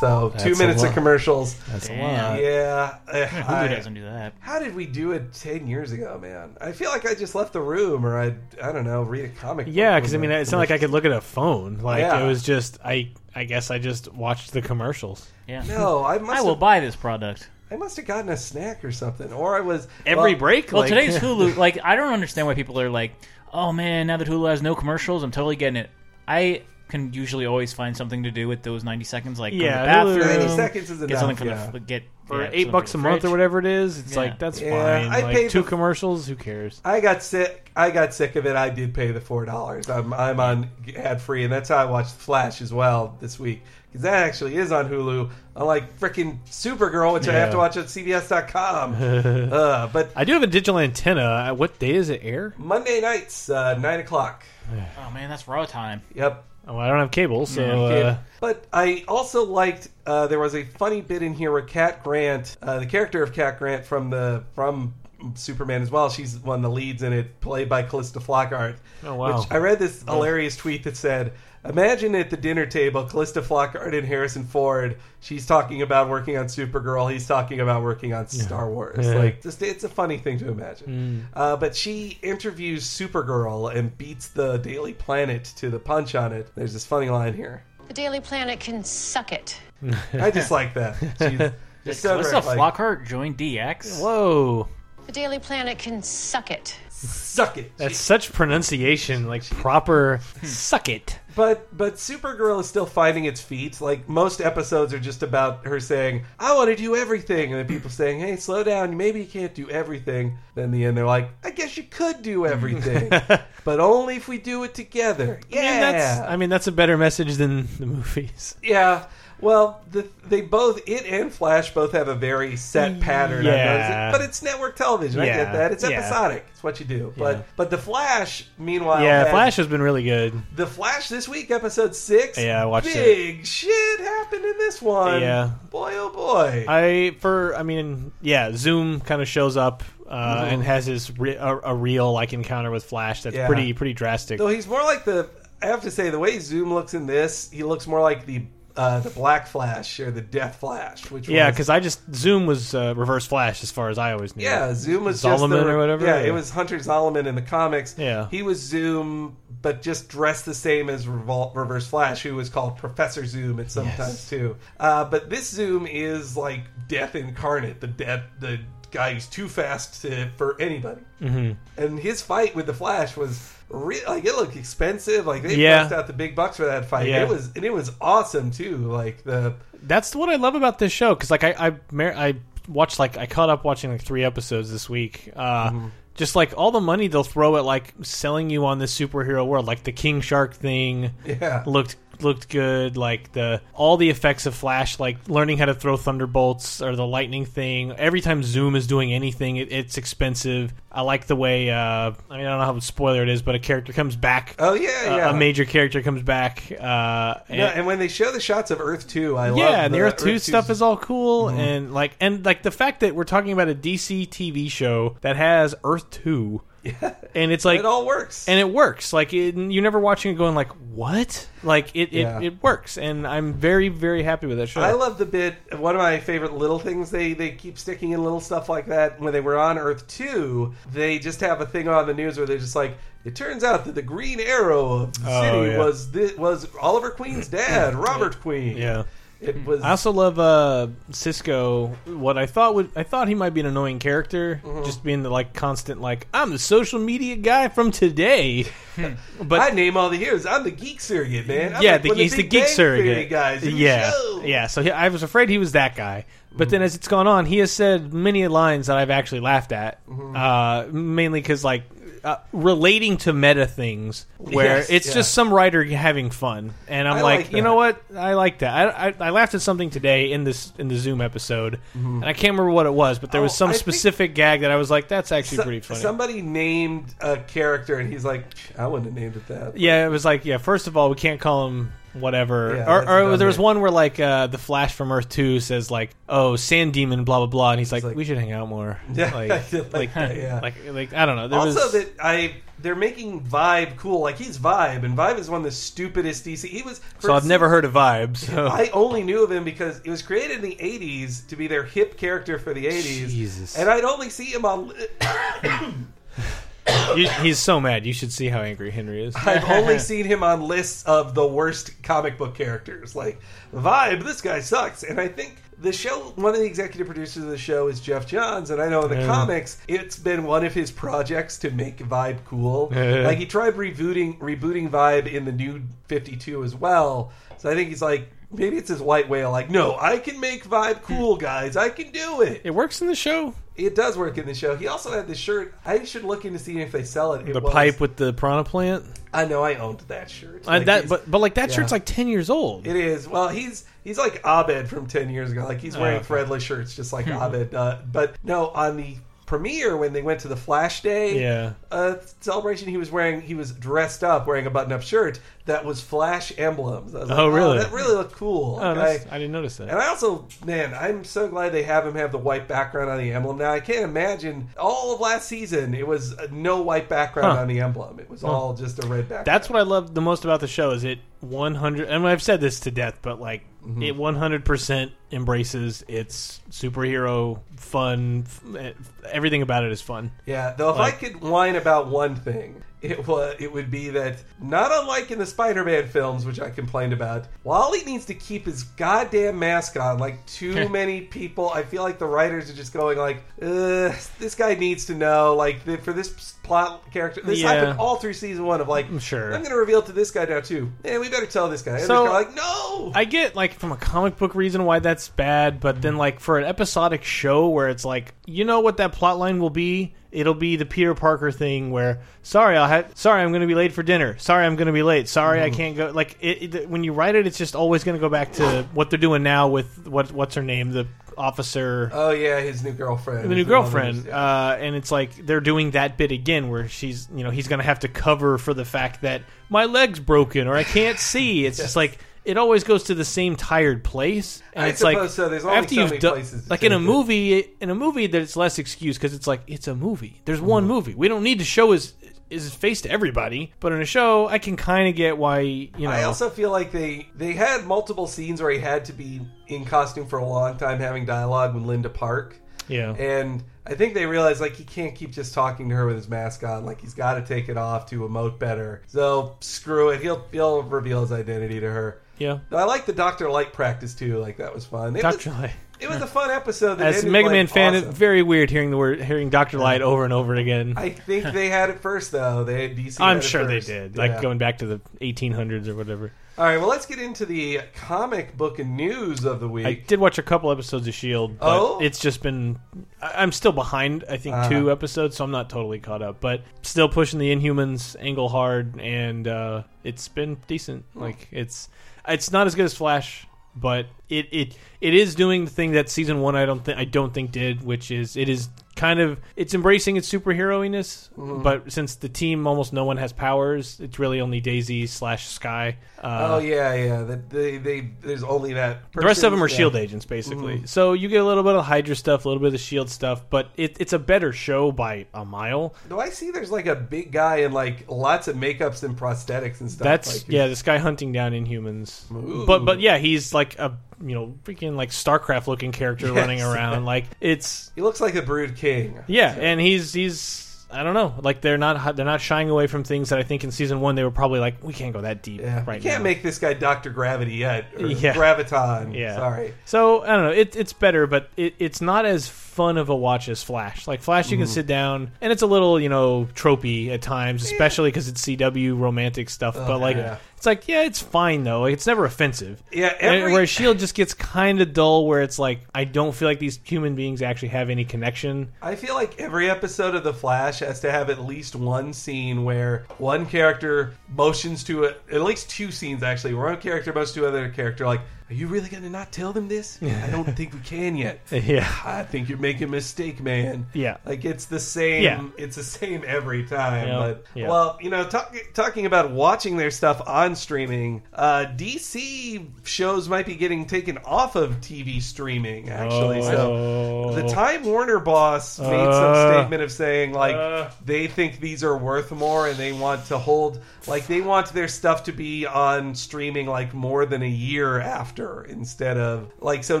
So two That's a minutes of commercials. That's a Damn. lot. Yeah. Hulu I- doesn't do that. how did we do it ten years ago, man? I feel like I just left the room, or I, I don't know, read a comic. Yeah, because I mean, it's not like I could look at a phone. Like Yeah. it was just I. I guess I just watched the commercials. Yeah. No, I (laughs) must. I will have, buy this product. I must have gotten a snack or something, or I was Every well, break. Well, like, today's Hulu. Like, I don't understand why people are like, "Oh man, now that Hulu has no commercials, I'm totally getting it." I can usually always find something to do with those 90 seconds, like Yeah, go to the bathroom, 90 seconds is get enough, something from yeah. the get for yeah, eight something bucks a from the month or fridge. whatever it is, it's Yeah. like that's Yeah, fine. I like paid two the- commercials, who cares? I got sick. I got sick of it. I did pay the four dollars. I'm I'm on ad free, and that's how I watched Flash as well this week because that actually is on Hulu. Unlike freaking Supergirl, which I have Yeah. to watch at CBS.com. (laughs) uh, but I do have a digital antenna. Uh, What day is it air? Monday nights, uh, nine o'clock. Oh man, that's raw time. Yep. Oh, I don't have cable, so uh, But I also liked uh, there was a funny bit in here where Cat Grant, uh, the character of Cat Grant from the from Superman as well, she's one of the leads in it, played by Calista Flockhart. Oh, wow. Which I read this hilarious tweet that said, "Imagine at the dinner table, Calista Flockhart and Harrison Ford. She's talking about working on Supergirl. He's talking about working on Star Wars. Yeah. Like, just, it's a funny thing to imagine. Uh, but she interviews Supergirl and beats the Daily Planet to the punch on it. There's this funny line here. The Daily Planet can suck it. (laughs) I just like that. (laughs) She's just so What's like, Flockhart? Join DX. whoa, The Daily Planet can suck it. Suck it. that's She- such pronunciation, like proper. suck it. but but Supergirl is still finding its feet. Like most episodes are just about her saying, "I want to do everything," and then people saying, "Hey, slow down. Maybe you can't do everything." Then in the end, they're like, "I guess you could do everything, (laughs) but only if we do it together." Yeah, I mean, that's, I mean, that's a better message than the movies. yeah. Well, the, they both it and Flash both have a very set pattern. I've Yeah. but it's network television. I get that. It's Yeah. episodic. It's what you do. Yeah. But but the Flash, meanwhile, yeah, had- Flash has been really good. The Flash this week, episode six. Yeah, I watched it. Big shit happened in this one. Yeah. Boy, oh boy. I for I mean, yeah, Zoom kind of shows up uh, and has his re- a, a real like encounter with Flash that's Yeah. pretty pretty drastic. Though he's more like the. I have to say, the way Zoom looks in this, he looks more like the uh, the Black Flash or the Death Flash, which Yeah, because I just Zoom was uh, Reverse Flash as far as I always knew. Yeah, Zoom was Solomon just the, or whatever? Yeah, it was Hunter Zolomon in the comics. Yeah. he was Zoom, but just dressed the same as Revol- Reverse Flash, who was called Professor Zoom at sometimes Yes. too. Uh, but this Zoom is like Death incarnate, the death, the guy who's too fast to, for anybody. Mm-hmm. And his fight with the Flash was. Re- like it looked expensive. Like they Yeah. out the big bucks for that fight. Yeah. It was and it was awesome too. Like the That's what I love about this show because like I I, I watched like I caught up watching like three episodes this week. Uh, Mm-hmm. Just like all the money they'll throw at like selling you on this superhero world, like the King Shark thing yeah looked looked good. Like the all the effects of Flash, like learning how to throw thunderbolts or the lightning thing. Every time Zoom is doing anything, it, it's expensive. I like the way. Uh, I mean, I don't know how spoiler it is, but a character comes back. Oh yeah, a- yeah. a major character comes back. Uh, and, No, and when they show the shots of Earth Two, I love it. yeah, and the the Earth Two 2's stuff is all cool, and like, and like the fact that we're talking about a DC TV show that has Earth Two, Yeah, and it's like, it all works. and it works. Like, it, you're never watching it going like, what? Like, it, it, Yeah. it works, and I'm very, very happy with that show. I love the bit. One of my favorite little things they they keep sticking in little stuff like that. When they were on Earth Two, they just have a thing on the news where they're just like, "It turns out that the Green Arrow of the Oh, city yeah. was thi- was Oliver Queen's dad, (laughs) Robert Queen." yeah. It was. I also love uh, Cisco. What I thought would I thought he might be an annoying character, Mm-hmm. just being the like constant like I'm the social media guy from today. (laughs) but I name all the heroes. I'm the geek surrogate, man. I'm yeah, like the, he's the Big geek Bang surrogate guys. Yeah, show. yeah. So he, I was afraid he was that guy, but then as it's gone on, he has said many lines that I've actually laughed at. Mm-hmm. Uh, mainly because like uh, relating to meta things where Yes, it's yeah. just some writer having fun, and I'm I like, like you know what? I like that. I, I, I laughed at something today in this in the Zoom episode, and I can't remember what it was, but there was Oh, some specific gag that I was like, that's actually So- pretty funny. Somebody named a character, and he's like, "I wouldn't have named it that." Yeah, it was like, yeah. First of all, we can't call him whatever. Yeah, or that's or there was name. one where like uh, the Flash from Earth Two says like, "Oh, Sand Demon," blah blah blah, and he's like, like- "We should hang out more." Yeah, like, I (laughs) like that, yeah. like, like I don't know. There also, was, that I they're making Vibe cool. Like he's Vibe, and Vibe is one of the stupidest DC. He was. so I've never heard of vibes. So. (laughs) I only knew of him because it was created in the '80s to be their hip character for the '80s, Jesus. and I'd only see him on. (coughs) (coughs) (coughs) You- he's so mad. You should see how angry Henry is. I've (laughs) only seen him on lists of the worst comic book characters. Like Vibe, this guy sucks. And I think the show, one of the executive producers of the show is Geoff Johns, and I know in the Yeah. comics, it's been one of his projects to make Vibe cool. Yeah. like he tried rebooting rebooting Vibe in the new Fifty Two as well. So I think he's like. Maybe it's his white whale, like, no, I can make Vibe cool, guys. I can do it. It works in the show. It does work in the show. He also had this shirt. I should look into seeing if they sell it. It The was- pipe with the piranha plant. I know I owned that shirt. Uh, that, but but like that yeah. shirt's like ten years old. It is. Well, he's he's like Abed from ten years ago. Like he's wearing Oh, okay. threadless shirts, just like Abed. Uh, but no, on the premiere when they went to the Flash Day Yeah. uh, celebration, he was wearing he was dressed up wearing a button up shirt that was Flash emblems. I was like, Oh, really? that really looked cool. Oh, that's- I didn't notice that. And I also, man, I'm so glad they have him have the white background on the emblem. Now I can't imagine all of last season it was no white background Huh. on the emblem. It was all just a red background. That's what I love the most about the show is it 100 and I've said this to death but like Mm-hmm. it 100% embraces its superhero fun f- everything about it is fun. Yeah, though if Like- I could whine about one thing, (laughs) it was it would be that not unlike in the Spider-Man films, which I complained about, Wally needs to keep his goddamn mask on. Like too (laughs) many people, I feel like the writers are just going like, this guy needs to know. Like the, for this plot character, this Yeah. happened all through season one of like, I'm Sure. I'm going to reveal to this guy now too. And we better tell this guy. And So- like, no. I get like from a comic book reason why that's bad, but then mm-hmm. like for an episodic show where it's like you know what that plot line will be, it'll be the Peter Parker thing where sorry I'll ha- sorry I'm going to be late for dinner. Sorry I'm going to be late. Sorry I (laughs) can't go. Like it, it, when you write it, it's just always going to go back to what they're doing now with what what's her name, the officer. oh yeah, his new girlfriend. the new girlfriend, yeah. uh, and it's like they're doing that bit again, where she's, you know, he's gonna have to cover for the fact that my leg's broken or I can't see. It's just like it always goes to the same tired place, and I it's like suppose so. There's only after so you've many done, places to like in a take it. movie, in a movie, there's less excuse because it's like it's a movie. There's one Mm-hmm. movie. We don't need to show his his face to everybody, but in a show, I can kind of get why you know. I also feel like they they had multiple scenes where he had to be in costume for a long time, having dialogue with Linda Park, yeah. and I think they realized like he can't keep just talking to her with his mask on. Like he's got to take it off to emote better. So screw it. He'll he'll reveal his identity to her. Yeah. I like the Doctor Light practice too. Like that was fun. It Doctor was, Light. It was a fun episode. As a ended, Mega like, Man fan, awesome. it's very weird hearing the word hearing Doctor Light over and over again. I think they had it first though. They had DC. I'm had sure they did, like Yeah. going back to the 1800s or whatever. All right, well, let's get into the comic book and news of the week. I did watch a couple episodes of Shield, but Oh? it's just been. I'm still behind. I think Uh-huh. two episodes, so I'm not totally caught up. But still pushing the Inhumans angle hard, and uh, it's been decent. Like it's it's not as good as Flash, but it it it is doing the thing that season one I don't think I don't think did, which is it is kind of it's embracing its superheroiness. Mm-hmm. But since the team almost no one has powers, it's really only Daisy slash Skye. Uh, oh yeah, yeah. That they, they there's only that. the rest of them are person- Shield agents, basically. Mm-hmm. So you get a little bit of Hydra stuff, a little bit of Shield stuff, but it, it's a better show by a mile. Do I see there's like a big guy and like lots of makeups and prosthetics and stuff? That's like, yeah, this guy hunting down Inhumans. Ooh. But but yeah, he's like a you know freaking like Starcraft looking character running around. (laughs) Like it's He looks like a Brood King. yeah, and he's he's. I don't know. Like they're not they're not shying away from things that I think in season one they were probably like we can't go that deep Yeah, right you can't now. make this guy Doctor Gravity yet. Or (laughs) Yeah. Graviton. Yeah. Sorry. So I don't know. It, it's better, but it, it's not as fun of a watch as Flash. Like Flash, you Mm-hmm. can sit down, and it's a little you know tropey at times, especially because it's CW romantic stuff. but like yeah. It's like, yeah, it's fine though. Like, it's never offensive. Yeah, And every- where Shield just gets kind of dull, where it's like I don't feel like these human beings actually have any connection. I feel like every episode of The Flash has to have at least one scene where one character motions to a, at least two scenes actually, where one character motions to another character like, "Are you really going to not tell them this? I don't think we can yet. (laughs) Yeah. I think you're making a mistake, man. Yeah. like it's the same. Yeah. It's the same every time. But well, you know, talk, talking about watching their stuff on streaming, uh, DC shows might be getting taken off of TV streaming. Actually, so Oh. the Time Warner boss made some Uh, statement of saying like uh. they think these are worth more and they want to hold like they want their stuff to be on streaming like more than a year after instead of like so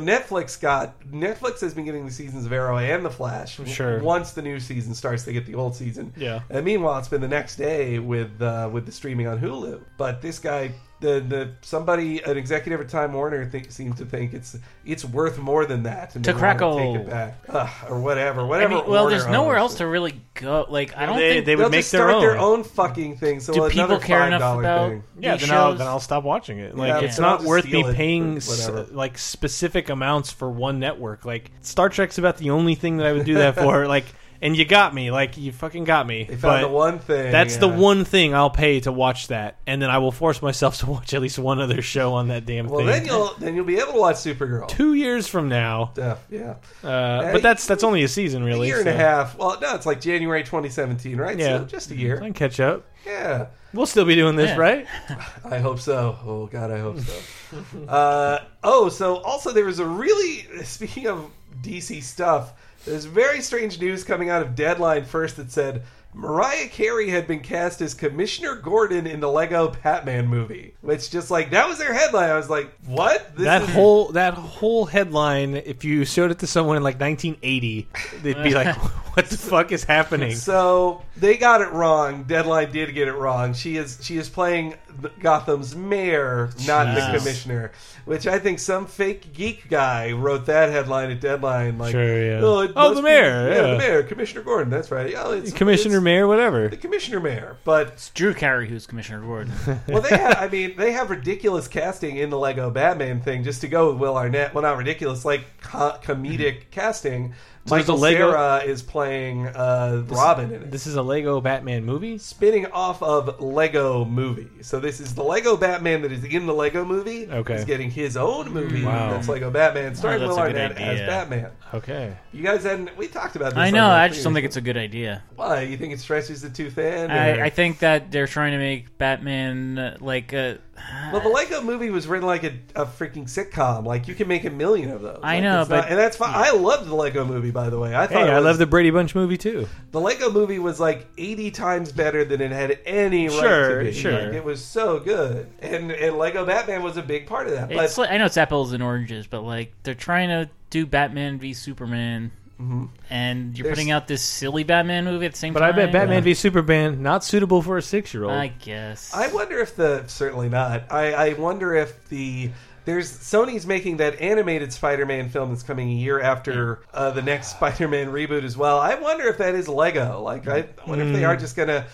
Netflix got Netflix has been getting the seasons of Arrow and The Flash. Sure. Once the new season starts, they get the old season. Yeah. And meanwhile, it's been the next day with uh, with the streaming on Hulu. But this guy. The, the somebody an executive at Time Warner think, seems to think it's it's worth more than that To they wanna crackle. take it back Ugh, or whatever I whatever mean, well, Warner there's nowhere owns. else to really go. Like, I don't They- think they would They'll make just their start own. their own fucking thing. So Do another people care enough about- thing. Yeah, these then I'll, then I'll stop watching it. Like Yeah, it's then not worth me paying s- like specific amounts for one network. Like Star Trek's about the only thing that I would do that for. (laughs) Like, and you got me. Like you fucking got me. They found But the one thing. That's the one thing I'll pay to watch that, and then I will force myself (laughs) to watch at least one other show on that damn Well, thing. Well, then you'll then you'll be able to watch Supergirl. Two years from now, Yeah, yeah. uh, Hey, but that's that's only a season, A really. year and a half. Well, no, it's like January 2017, right? Yeah, So just a year. can catch up. Yeah. We'll still be doing this, Yeah. right? (laughs) I hope so. Oh God, I hope so. uh, oh, so also there was a really speaking of DC stuff. There's very strange news coming out of Deadline first that said Mariah Carey had been cast as Commissioner Gordon in the Lego Batman movie. Which just like that was their headline. I was like, what? This that is- whole that whole headline, if you showed it to someone in like 1980, they'd be like, (laughs) "What the fuck is happening?" So they got it wrong. Deadline did get it wrong. She is she is playing Gotham's mayor, not the commissioner. Which I think some fake geek guy wrote that headline at Deadline. Like, Sure, yeah. Oh, Oh, the be- mayor, yeah, yeah. the mayor, Commissioner Gordon. That's right. Oh, it's Commissioner it's Mayor, whatever. the Commissioner Mayor. But It's Drew Carey, who's Commissioner Gordon. (laughs) well, they have. I mean, they have ridiculous casting in the Lego Batman thing just to go with Will Arnett. Well, not ridiculous, like co- comedic casting. So there's Michael a Lego- Cera is playing uh, Robin in it. This is a Lego Batman movie. spinning off of Lego movie. So this is the Lego Batman that is in the Lego movie. Okay. He's getting his own movie Wow. that's Lego Batman, starring that's Will a good Arnett as idea. Batman. Okay. You guys hadn't we talked about this. I know. the I just don't think it's a good idea. Why? You think it stretches it too thin? I, I think that they're trying to make Batman like a. well, the Lego movie was written like a, a freaking sitcom. Like you can make a million of those. I Like, know, it's not- but- and that's fine. Hmm. I loved the Lego movie, by the way. I thought Hey, it I was- love the Brady Bunch movie too. the Lego movie was like 80 times better than it had any right Sure, to be. sure. Like, it was so good. And and Lego Batman was a big part of that. But It's like, I know it's apples and oranges, but like they're trying to do Batman v Superman, and you're There's- putting out this silly Batman movie at the same time. But time. I bet Batman v Superman not suitable for a six-year-old. I guess. I wonder if the certainly not. I, I wonder if the there's Sony's making that animated Spider-Man film that's coming a year after uh, the next Spider-Man reboot as well. I wonder if that is Lego. Like I wonder if they are just gonna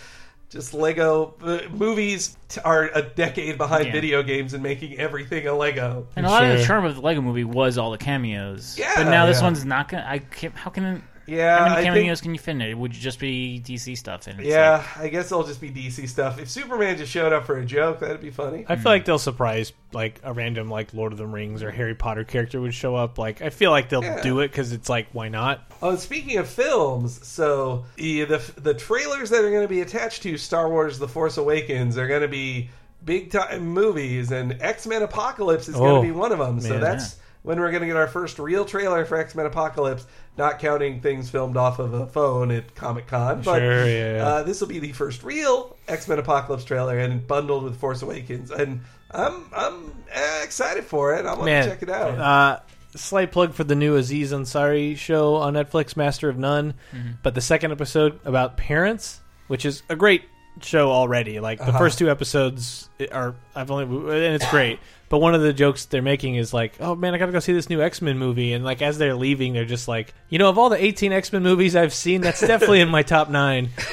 just Lego uh, movies t- are a decade behind Yeah. video games and making everything a Lego. and a lot of the Sure. charm of the Lego movie was all the cameos. Yeah, but now this yeah. one's not gonna. I can't. How can? Yeah, how I many think- cameos can you fit in it? Would you just be DC stuff? And it's Yeah, I guess it'll just be DC stuff. If Superman just showed up for a joke, that'd be funny. I feel hmm. like they'll surprise like a random like Lord of the Rings or Harry Potter character would show up. Like I feel like they'll Yeah. do it because it's like why not? Oh, speaking of films, so yeah, the the trailers that are going to be attached to Star Wars: The Force Awakens are going to be big time movies, and X Men Apocalypse is Oh, going to be one of them. so man. that's when we're going to get our first real trailer for X Men Apocalypse, not counting things filmed off of a phone at Comic Con. But Sure, yeah, yeah. Uh, this will be the first real X Men Apocalypse trailer, and bundled with Force Awakens, and I'm I'm uh, excited for it. I want Man, to check it out. Uh, slight plug for the new Aziz Ansari show on Netflix, Master of None. Mm-hmm. But the second episode about parents, which is a great show already. Like the Uh-huh. first two episodes are I've only and it's great. But one of the jokes they're making is like, "Oh man, I gotta go see this new X Men movie." And like as they're leaving, they're just like, "You know, of all the eighteen X Men movies I've seen, that's (laughs) definitely in my top nine. (laughs)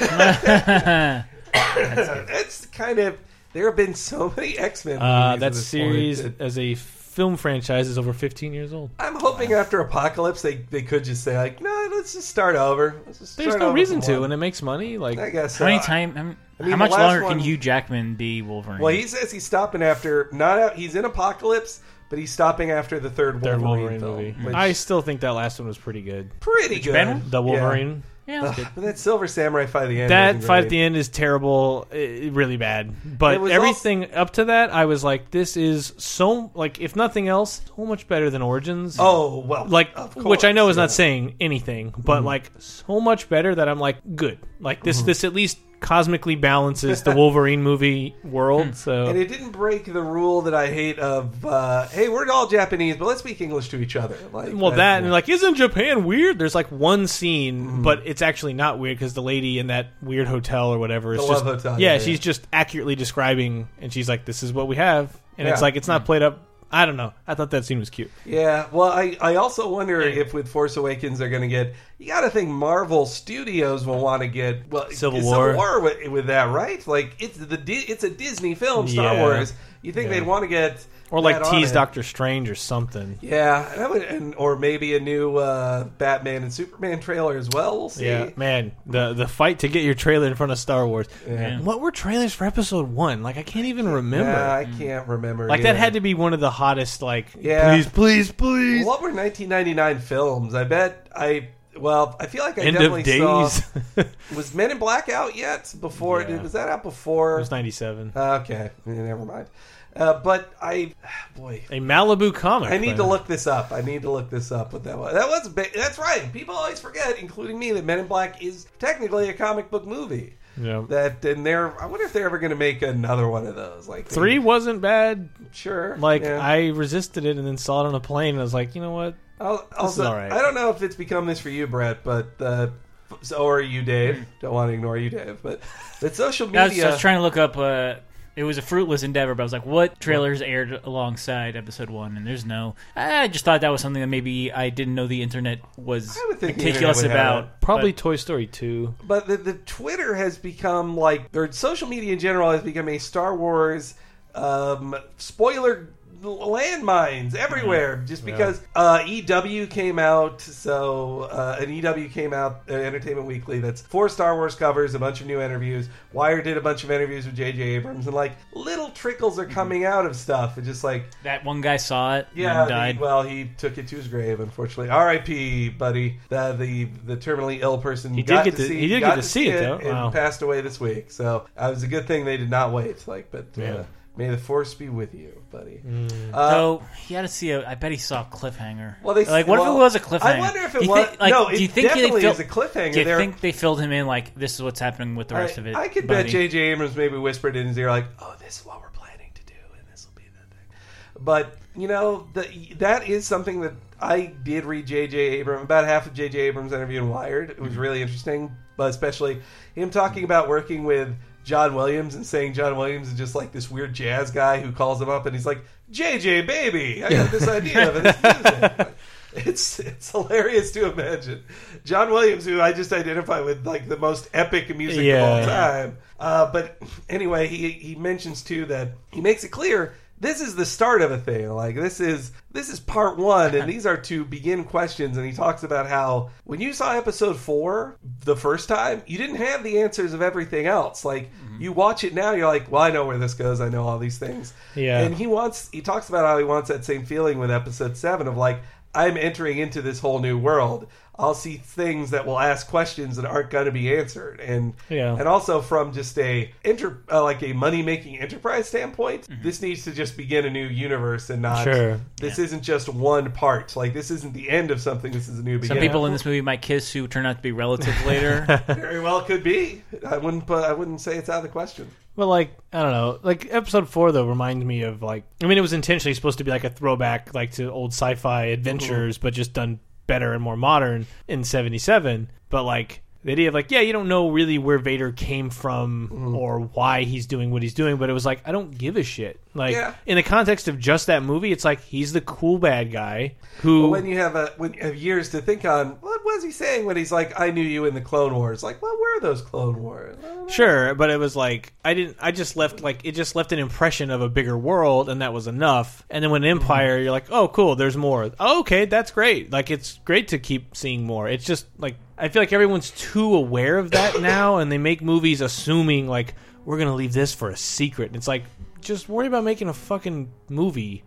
it's kind of There have been so many X Men. Uh, that series as a film franchise is over 15 years old. I'm hoping after Apocalypse they, they could just say like, no, let's just start over. Let's just There's start no over reason from to, one." and it makes money. Like I guess. How many so. time? How, I mean, how the much last longer one- can Hugh Jackman be Wolverine? Well, he says he's stopping after not out, he's in Apocalypse, but he's stopping after the third third Wolverine, Wolverine film. movie. which- I still think that last one was pretty good. pretty good. bad? The Wolverine. Yeah, that's good. But that Silver Samurai fight at the end. That fight great. at the end is terrible, really bad. But It was everything up to that, I was like, this is so like, if nothing else, so much better than Origins. Oh well, like of which I know is yeah. not saying anything, but mm-hmm. like so much better that I'm like good. Like this, mm-hmm. this at least cosmically balances the (laughs) Wolverine movie world. So And it didn't break the rule that I hate of, uh, hey, we're all Japanese, but let's speak English to each other. Like, well, that and like isn't Japan weird? There's like one scene, Mm-hmm. but it's actually not weird because the lady in that weird hotel or whatever is The just love hotel, yeah, yeah, she's just accurately describing, and she's like, "This is what we have," and it's like it's not played up. I don't know. I thought that scene was cute. Yeah, well, I, I also wonder if with Force Awakens they're going to get. You got to think Marvel Studios will want to get well Civil Civil War. War with, with that, right? Like it's the it's a Disney film, Star Yeah. Wars. You think Yeah. they'd want to get Or like that on tease it. Doctor Strange or something. Yeah, and, would, and or maybe a new uh, Batman and Superman trailer as well. We'll see. Yeah, man, the the fight to get your trailer in front of Star Wars. Yeah. What were trailers for Episode One? Like I can't even remember. Yeah, I can't remember. like that had to be one of the hottest. Like, Yeah. please, please, please. What were 1999 films? I bet I. Well, I feel like I End definitely of days. saw. (laughs) Was Men in Black out yet? Before Yeah. was that out before? It was ninety seven. Okay, yeah, never mind. Uh, but I, (sighs) boy, A Malibu comic. I need to look this up. I need to look this up. What that was? That was ba- that's right. People always forget, including me, that Men in Black is technically a comic book movie. Yeah. That and they're. I wonder if they're ever going to make another one of those. Like Three wasn't bad. sure. Like yeah. I resisted it and then saw it on a plane. and I was like, you know what? I'll, also, is all right. I don't know if it's become this for you, Brett, but uh, so are you, Dave. Don't want to ignore you, Dave. But that social I was, media. I was trying to look up. Uh, it was a fruitless endeavor, but I was like, what trailers aired alongside episode one? And there's no. I just thought that was something that maybe I didn't know the internet was I would think the meticulous internet would have about. Probably but- Toy Story two. but the, the Twitter has become like, or social media in general has become a Star Wars um, spoiler landmines everywhere. Just because uh, EW came out, so uh, an EW came out, uh, Entertainment Weekly, that's four Star Wars covers, a bunch of new interviews. Wired did a bunch of interviews with J.J. Abrams, and like little trickles are coming out of stuff. It's just like that one guy saw it. yeah, and died. the- well, he took it to his grave, unfortunately. R.I.P., buddy. The the the terminally ill person. He did get to to- see. he did got get to see it, though. and Wow. passed away this week. So uh, it was a good thing they did not wait. Like, but uh, Yeah. May the force be with you, buddy. Mm. Uh, so he had to see a. I bet he saw a cliffhanger. Well, they- like what if it was a cliffhanger? I wonder if it Do you was- Think, like, no, do it you think definitely they is a cliffhanger. Do you They're- think they filled him in like this is what's happening with the rest I, of it? I could buddy? bet J.J. Abrams maybe whispered in his ear, like, "Oh, this is what we're planning to do, and this will be the thing." But you know, the, that is something that I did read J.J. Abrams about half of J.J. Abrams' interview in Wired. It was really interesting, but especially him talking about working with John Williams and saying John Williams is just like this weird jazz guy who calls him up and he's like, "JJ, baby, I got this idea of this music." It's it's hilarious to imagine John Williams, who I just identify with like the most epic music of all time. Uh, but anyway, he he mentions too that he makes it clear this is the start of a thing. Like this is this is part one, and (laughs) these are to begin questions. And he talks about how when you saw episode four the first time, you didn't have the answers of everything else. Like mm-hmm. you watch it now, you're like, well, I know where this goes. I know all these things. Yeah. And he wants he talks about how he wants that same feeling with episode seven of like I'm entering into this whole new world. I'll see things that will ask questions that aren't going to be answered, and Yeah. and also from just a enter uh, like a money making enterprise standpoint, this needs to just begin a new universe and not. Sure. This isn't just one part. Like this isn't the end of something. This is a new Some beginning. people in this movie might kiss who turn out to be relatives (laughs) later. very well could be. I wouldn't. Put, I wouldn't say it's out of the question. But like I don't know, like episode four though reminds me of like I mean it was intentionally supposed to be like a throwback like to old sci-fi adventures, but just done better and more modern in '77. But like the idea of like yeah, you don't know really where Vader came from mm. or why he's doing what he's doing, but it was like I don't give a shit. Like Yeah. in the context of just that movie, it's like he's the cool bad guy who But when you have a when you have years to think on, what was he saying when he's like, "I knew you in the Clone Wars"? Like, what were those Clone Wars? I don't know. Sure, but it was like I didn't. I just left like it just left an impression of a bigger world, and that was enough. And then when Empire, mm-hmm. you're like, oh, cool, there's more. Oh, okay, that's great. Like it's great to keep seeing more. It's just like I feel like everyone's too aware of that now, and they make movies assuming like we're gonna leave this for a secret. And it's like just worry about making a fucking movie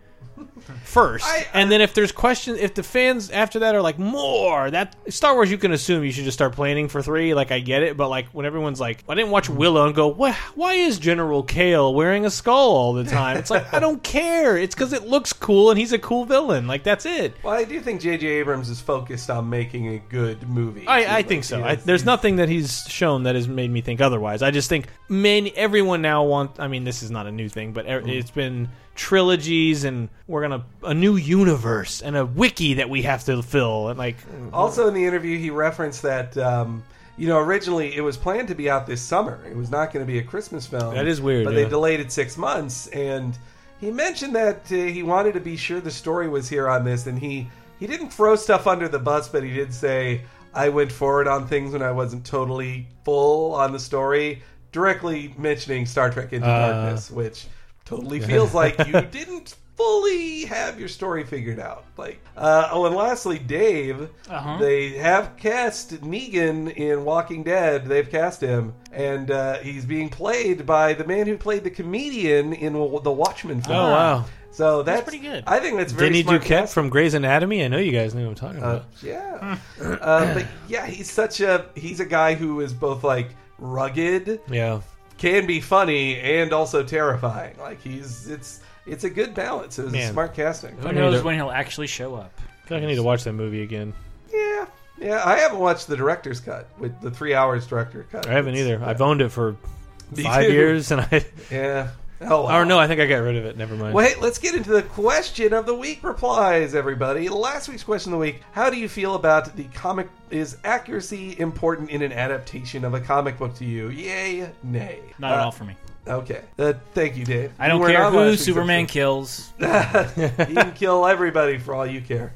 first, I- and then if there's questions, if the fans after that are like more, that Star Wars, you can assume you should just start planning for three. Like I get it, but like when everyone's like, I didn't watch Willow and go, why, why is General Kale wearing a skull all the time? It's like I don't care. It's because it looks cool and he's a cool villain. Like that's it. Well, I do think J.J. Abrams is focused on making a good movie. I, I Like, think so. he I, there's nothing that he's shown that has made me think otherwise. I just think many everyone now want. I mean, this is not a new thing, but Mm. it's been trilogies, and we're gonna a new universe and a wiki that we have to fill, and like Also, in the interview, he referenced that um, you know originally it was planned to be out this summer. It was not going to be a Christmas film. That is weird, but yeah. they delayed it six months. And he mentioned that uh, he wanted to be sure the story was here on this, and he he didn't throw stuff under the bus, but he did say I went forward on things when I wasn't totally full on the story, directly mentioning Star Trek Into Uh. Darkness, which totally (laughs) feels like you didn't fully have your story figured out. Like, uh, oh, and lastly, Dave. Uh-huh. They have cast Negan in Walking Dead. They've cast him, and uh, he's being played by the man who played the comedian in the Watchmen film. oh wow. So that's, pretty good. I think that's very Denny smart Duquette casting. from Grey's Anatomy. I know you guys knew what I'm talking Uh, about. yeah, uh, but yeah, he's such a he's a guy who is both like rugged, yeah. Can be funny, and also terrifying. Like he's it's it's a good balance. It was a Man. smart casting. Who I knows when he'll actually show up? I feel like I need to watch that movie again. Yeah, yeah. I haven't watched the director's cut with the three hours director cut. I haven't It's- either. I've owned it for (laughs) Me five too. years, and I. Yeah. Oh, wow. Or no, I think I got rid of it. Never mind. Wait, let's get into the question of the week replies, everybody. Last week's question of the week How do you feel about the comic? Is accuracy important in an adaptation of a comic book to you? Yay, nay. Not at Uh, all for me. Okay. Uh, thank you, Dave. I don't You weren't care on last who Superman episode. kills. (laughs) you can kill everybody for all you care.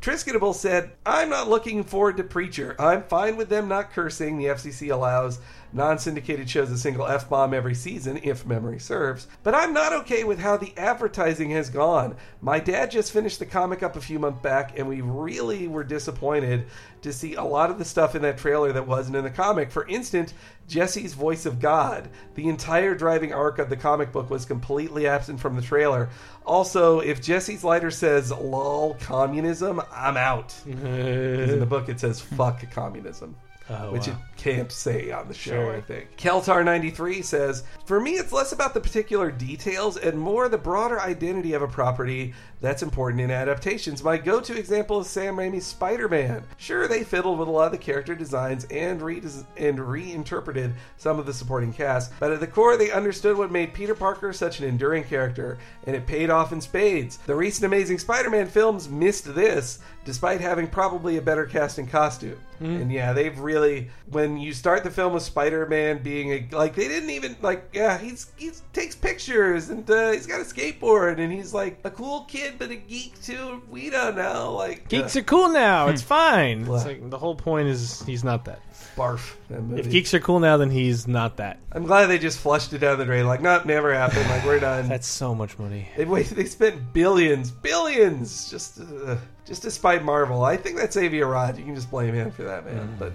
Triskinable said, I'm not looking forward to Preacher. I'm fine with them not cursing. The FCC allows non syndicated shows a single F bomb every season, if memory serves. But I'm not okay with how the advertising has gone. My dad just finished the comic up a few months back, and we really were disappointed to see a lot of the stuff in that trailer that wasn't in the comic. For instance, Jesse's voice of God. The entire driving arc of the comic book was completely absent from the trailer. Also, if Jesse's lighter says lol communism, I'm out. (laughs) in the book it says fuck communism. Oh, which wow. it can't say on the show, Sure. I think. Keltar93 says, For me, it's less about the particular details and more the broader identity of a property that's important in adaptations. My go to example is Sam Raimi's Spider Man. Sure, they fiddled with a lot of the character designs and, redes- and reinterpreted some of the supporting cast, but at the core, they understood what made Peter Parker such an enduring character, and it paid off in spades. The recent Amazing Spider Man films missed this, despite having probably a better cast and costume. And yeah, they've really when you start the film with Spider-Man being a like they didn't even like yeah he's he takes pictures and uh, he's got a skateboard and he's like a cool kid but a geek too. We don't know like Geeks uh, are cool now. It's fine. What? It's like the whole point is he's not that. barf. that movie. If geeks are cool now, then he's not that. I'm glad they just flushed it down the drain. Like not never happened. Like we're done. (laughs) That's so much money. They wait. They spent billions, billions just uh, just to spite Marvel. I think that's Avi Arad. You can just blame him for that, man. But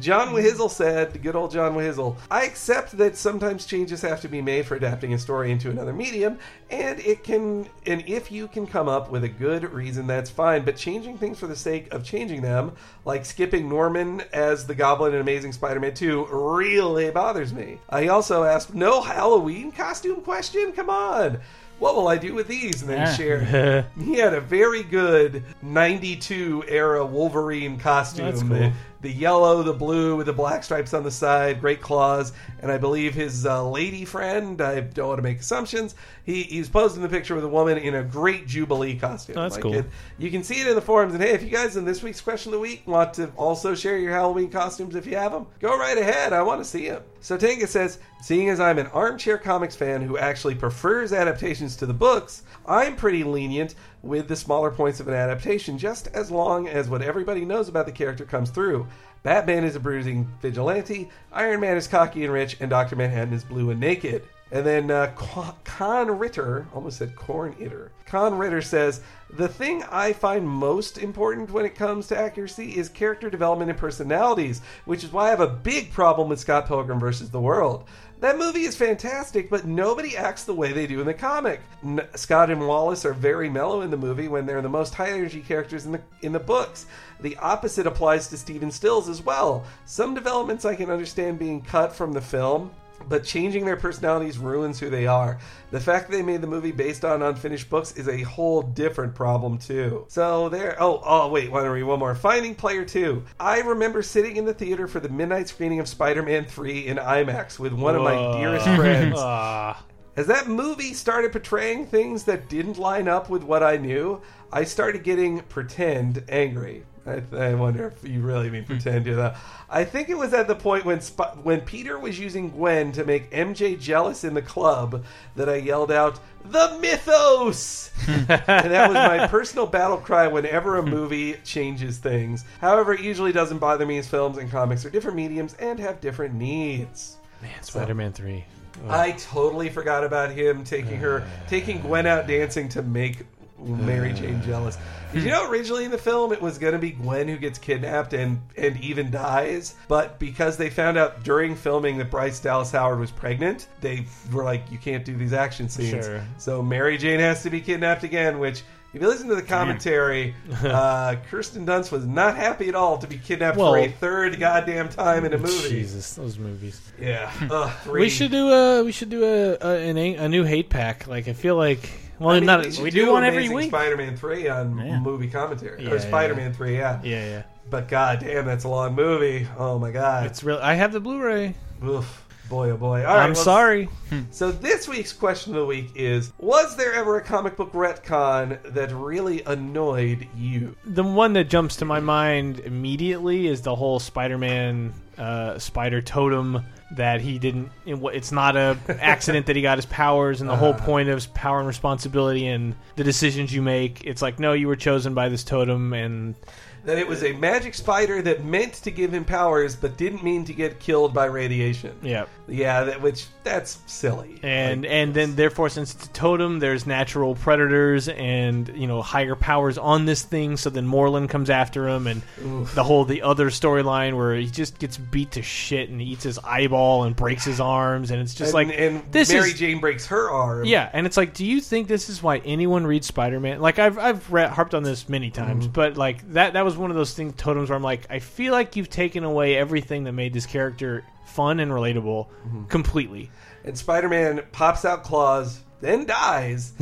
John Wahizel said, good old John Wahizel, I accept that sometimes changes have to be made for adapting a story into another medium, and it can, and if you can come up with a good reason, that's fine. But changing things for the sake of changing them, like skipping Norman as the Goblin in Amazing Spider-Man 2, really bothers me. I also asked, no Halloween costume question? Come on. What will I do with these? And then Yeah. he shared. (laughs) He had a very good 92 era Wolverine costume. Cool. The, yellow, the blue with the black stripes on the side, great claws. And I believe his uh, lady friend, I don't want to make assumptions, he, he's posed in the picture with a woman in a great Jubilee costume. Oh, that's cool. it- you can see it in the forums. And hey, if you guys in this week's question of the week want to also share your Halloween costumes if you have them, go right ahead. I want to see them. So Tenga says, seeing as I'm an armchair comics fan who actually prefers adaptations to the books, I'm pretty lenient with the smaller points of an adaptation, just as long as what everybody knows about the character comes through. Batman is a bruising vigilante, Iron Man is cocky and rich, and Dr. Manhattan is blue and naked. And then uh, Con Ritter, almost said Corn Itter. Con Ritter says, The thing I find most important when it comes to accuracy is character development and personalities, which is why I have a big problem with Scott Pilgrim versus the World. That movie is fantastic, but nobody acts the way they do in the comic. N- Scott and Wallace are very mellow in the movie when they're the most high energy characters in the in the books. The opposite applies to Stephen Stills as well. Some developments I can understand being cut from the film, but changing their personalities ruins who they are. The fact that they made the movie based on unfinished books is a whole different problem too. So there. Oh, oh, wait. Want to read one more? Finding Player Two. I remember sitting in the theater for the midnight screening of Spider-Man Three in IMAX with one of my dearest (laughs) friends. Ah, As that movie started portraying things that didn't line up with what I knew, I started getting pretend angry. I, I wonder if you really mean pretend to that. I think it was at the point when Sp- when Peter was using Gwen to make MJ jealous in the club that I yelled out, "The mythos!" and that was my (laughs) personal battle cry whenever a movie changes things. However, it usually doesn't bother me as films and comics are different mediums and have different needs. man, Spider-Man Three. I totally forgot about him taking her, uh. taking Gwen out dancing to make Mary Jane jealous. Did you know originally in the film it was going to be Gwen who gets kidnapped and and even dies, but because they found out during filming that Bryce Dallas Howard was pregnant, they were like, you can't do these action scenes. Sure. So Mary Jane has to be kidnapped again, which. If you listen to the commentary, uh, (laughs) Kirsten Dunst was not happy at all to be kidnapped for a third goddamn time in a movie. Jesus, those movies. Yeah, (laughs) Ugh, three. We should do a we should do a a, an, a new hate pack. Like I feel like well I mean, not we, we do one every week. Spider-Man three on Yeah. movie commentary Yeah, or yeah, Spider-Man three, yeah. yeah yeah. But god damn, that's a long movie. Oh my god, It's real. I have the Blu-ray. Oof. boy oh boy. All right, I'm well, sorry. So this week's question of the week is: Was there ever a comic book retcon that really annoyed you? The one that jumps to my mind immediately is the whole Spider-Man uh, spider totem that he didn't. It's not a accident that he got his powers, and the whole uh-huh. point of power and responsibility and the decisions you make. It's like no, you were chosen by this totem, and That it was a magic spider that meant to give him powers, but didn't mean to get killed by radiation. yeah. Yeah, that which that's silly. and Like, and then therefore since it's a totem there's natural predators and you know higher powers on this thing so then Morlun comes after him and the whole the other storyline where he just gets beat to shit and eats his eyeball and breaks his arms and it's just and, like and this Mary is Jane breaks her arm. yeah and it's like do you think this is why anyone reads Spider-Man like I've I've read, harped on this many times Mm-hmm. but like that that was one of those things totems where I'm like I feel like you've taken away everything that made this character fun and relatable Mm-hmm. completely and Spider-Man pops out claws, then dies,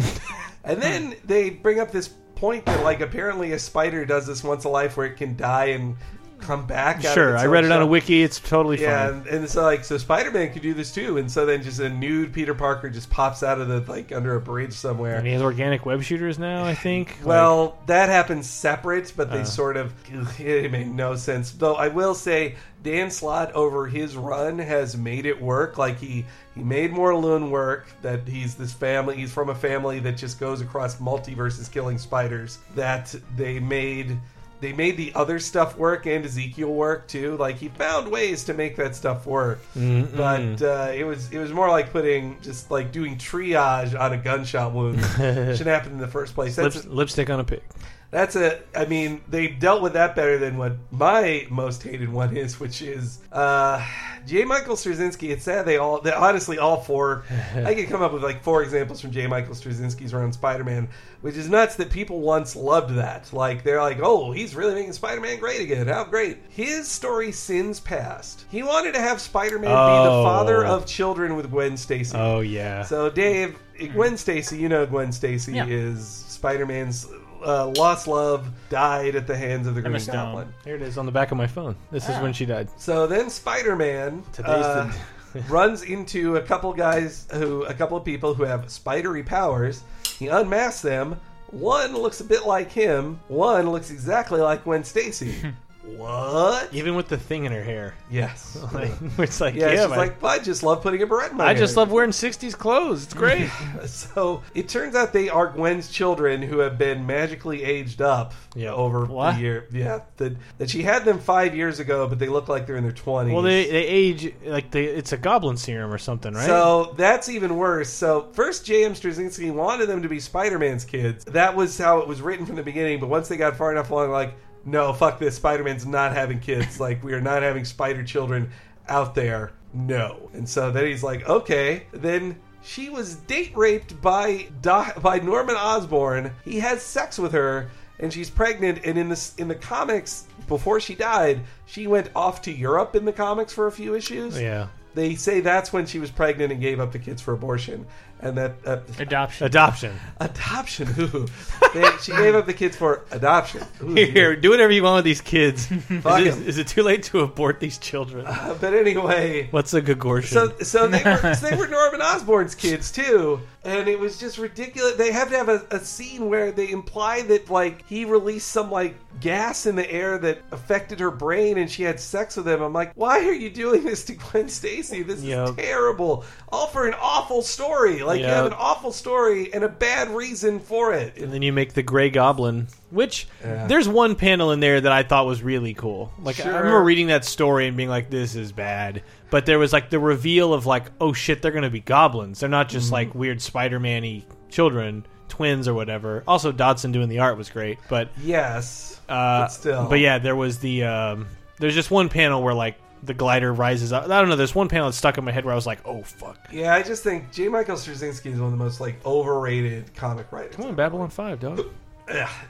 (laughs) and then they bring up this point that like apparently a spider does this once a life where it can die and come back. Sure, its I read it on a wiki. It's totally Yeah, fine. and, and so like so Spider-Man could do this too, and so then just a nude Peter Parker just pops out of the like under a bridge somewhere. And he has organic web shooters now, I think. (laughs) Well, that happens separate, but Uh. they sort of (laughs) it made no sense. Though I will say, Dan Slott over his run has made it work. Like he he made Morlun work. That he's this family. He's from a family that just goes across multiverses killing spiders. That they made. They made the other stuff work and Ezekiel work too. Like he found ways to make that stuff work, but uh, it was it was more like putting just like doing triage on a gunshot wound. (laughs) Shouldn't happen in the first place. Lip, That's lipstick on a pig. That's a. I mean, they dealt with that better than what my most hated one is, which is uh, J. Michael Straczynski. It's sad they all. They, honestly, all four. (laughs) I could come up with like four examples from J. Michael Straczynski's run on Spider-Man, which is nuts that people once loved that. Like they're like, oh, he's really making Spider-Man great again. How great! His story sins past. He wanted to have Spider-Man be the Oh. father of children with Gwen Stacy. Oh yeah. So, Dave, Gwen Stacy, you know Gwen Stacy Yeah. is Spider Man's uh, lost love, died at the hands of the Green Emma Stone. Goblin. Here it is on the back of my phone. This is when she died. So then Spider Man Today's uh, (laughs) runs into a couple guys who, a couple of people who have spidery powers. He unmasks them. One looks a bit like him. One looks exactly like Gwen Stacy. (laughs) what? Even with the thing in her hair. Yes. (laughs) Like, it's like, yeah, yeah, she's man. like, I just love putting a beret in my I just love wearing 60s clothes. It's great. (laughs) (laughs) So it turns out they are Gwen's children who have been magically aged up Yeah. over What? the year. Yeah, that that she had them five years ago, but they look like they're in their twenties. well, they, they age like they, it's a goblin serum or something, right? So that's even worse. So first, J.M. Straczynski wanted them to be Spider-Man's kids. That was how it was written from the beginning. But once they got far enough along, like, no, fuck this. Spider-Man's not having kids. like, we are not having spider children out there. No. And so then he's like, okay. Then she was date raped by Do- by Norman Osborn. He has sex with her. And she's pregnant, and in this in the comics, before she died, she went off to Europe in the comics for a few issues yeah. They say that's when she was pregnant and gave up the kids for abortion, and that uh, Adoption. Adoption. adoption. Ooh. They, she gave up the kids for adoption. Ooh, (laughs) Here, do whatever you want with these kids. is, Fuck it, 'em. is it too late to abort these children? Uh, but anyway, What's a Gagortion? so so they were they were Norman Osborn's kids too, and it was just ridiculous. They have to have a, a scene where they imply that like he released some like gas in the air that affected her brain, and she had sex with him. I'm like, why are you doing this to Gwen Stacy? This is terrible. All for an awful story. Like you have an awful story and a bad reason for it. and then you make the Gray Goblin, which Yeah. there's one panel in there that I thought was really cool. Like Sure. I remember reading that story and being like, "This is bad," but there was like the reveal of like, "Oh shit, they're gonna be goblins. They're not just Mm-hmm. like weird Spider-Man-y children, twins or whatever." Also, Dodson doing the art was great, but Yes, uh, but still, but yeah, there was the um, there's just one panel where like the glider rises up. I don't know. There's one panel that stuck in my head where I was like, "Oh fuck." Yeah, I just think J. Michael Straczynski is one of the most like overrated comic writers. Come on, Babylon Five, dog.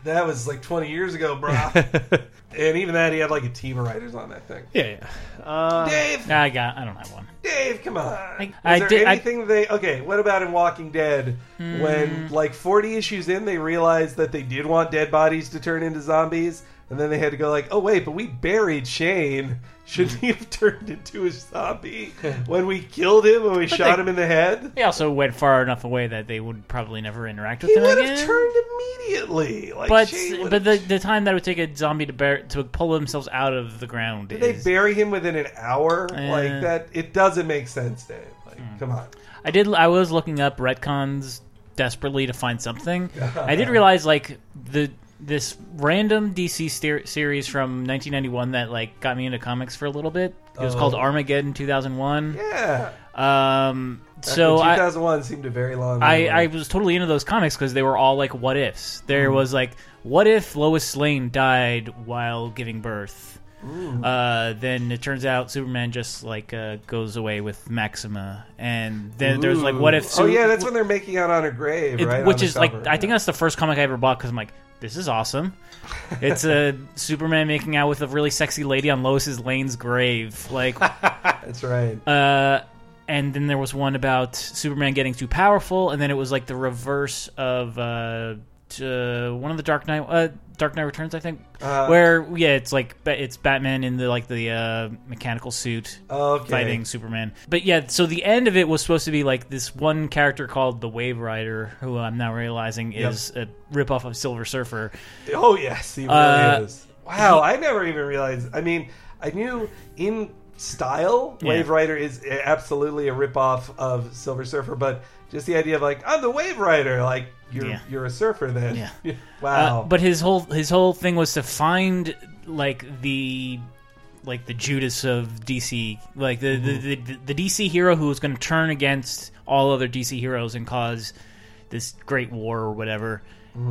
That was like 20 years ago, bro. (laughs) and even that, he had like a team of writers on that thing. Yeah, yeah. Uh, Dave, I got. I don't have one. Dave, come on. I- Is there did- I- anything they? Okay, what about in Walking Dead when like 40 issues in, they realized that they did want dead bodies to turn into zombies, and then they had to go like, oh wait, but we buried Shane. Shouldn't he have turned into a zombie (laughs) when we killed him and we shot they- him in the head? They also went far enough away that they would probably never interact with him. He them would again. have turned immediately. Like but Shane would but have- the the time that it would take a zombie to bear to pull themselves out of the ground Did they is. bury him within an hour? Eh. like that, it doesn't make sense, Dave. Like, Hmm. come on. I did. I was looking up retcons desperately to find something. (laughs) I did realize like the this random DC ster- series from 1991 that like got me into comics for a little bit. It was Oh. called Armageddon 2001. Yeah. Um, so when I, 2001 seemed a very long. I, I was totally into those comics because they were all like what ifs. There was like, what if Lois Lane died while giving birth? Uh, then it turns out Superman just like uh, goes away with Maxima, and then there's like, what if? oh yeah, that's when they're making out on her grave, it- right? which is like. I think that's the first comic I ever bought because I'm like, this is awesome. (laughs) It's a Superman making out with a really sexy lady on Lois's Lane's grave, like (laughs) that's right. uh, and then there was one about Superman getting too powerful, and then it was like the reverse of uh, t- uh, one of the Dark Knight, uh, Dark Knight Returns, I think, Uh, where yeah, it's like it's Batman in the like the uh, mechanical suit Okay. fighting Superman. But yeah, so the end of it was supposed to be like this one character called the Wave Rider, who I'm now realizing Yep. is a ripoff of Silver Surfer. Oh yes, he really Uh, is. Wow, I never even realized. I mean, I knew in style, Yeah. Wave Rider is absolutely a ripoff of Silver Surfer, but just the idea of like I'm the Wave Rider, like you're Yeah. you're a surfer then. Yeah. (laughs) wow. Uh, but his whole his whole thing was to find like the like the Judas of DC, like the the, the, the DC hero who was going to turn against all other DC heroes and cause this great war or whatever.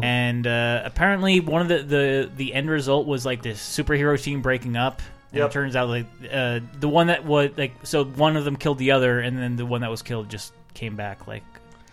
And uh, apparently, one of the, the the end result was like this superhero team breaking up. And Yep. it turns out like uh, the one that was like so one of them killed the other, and then the one that was killed just came back like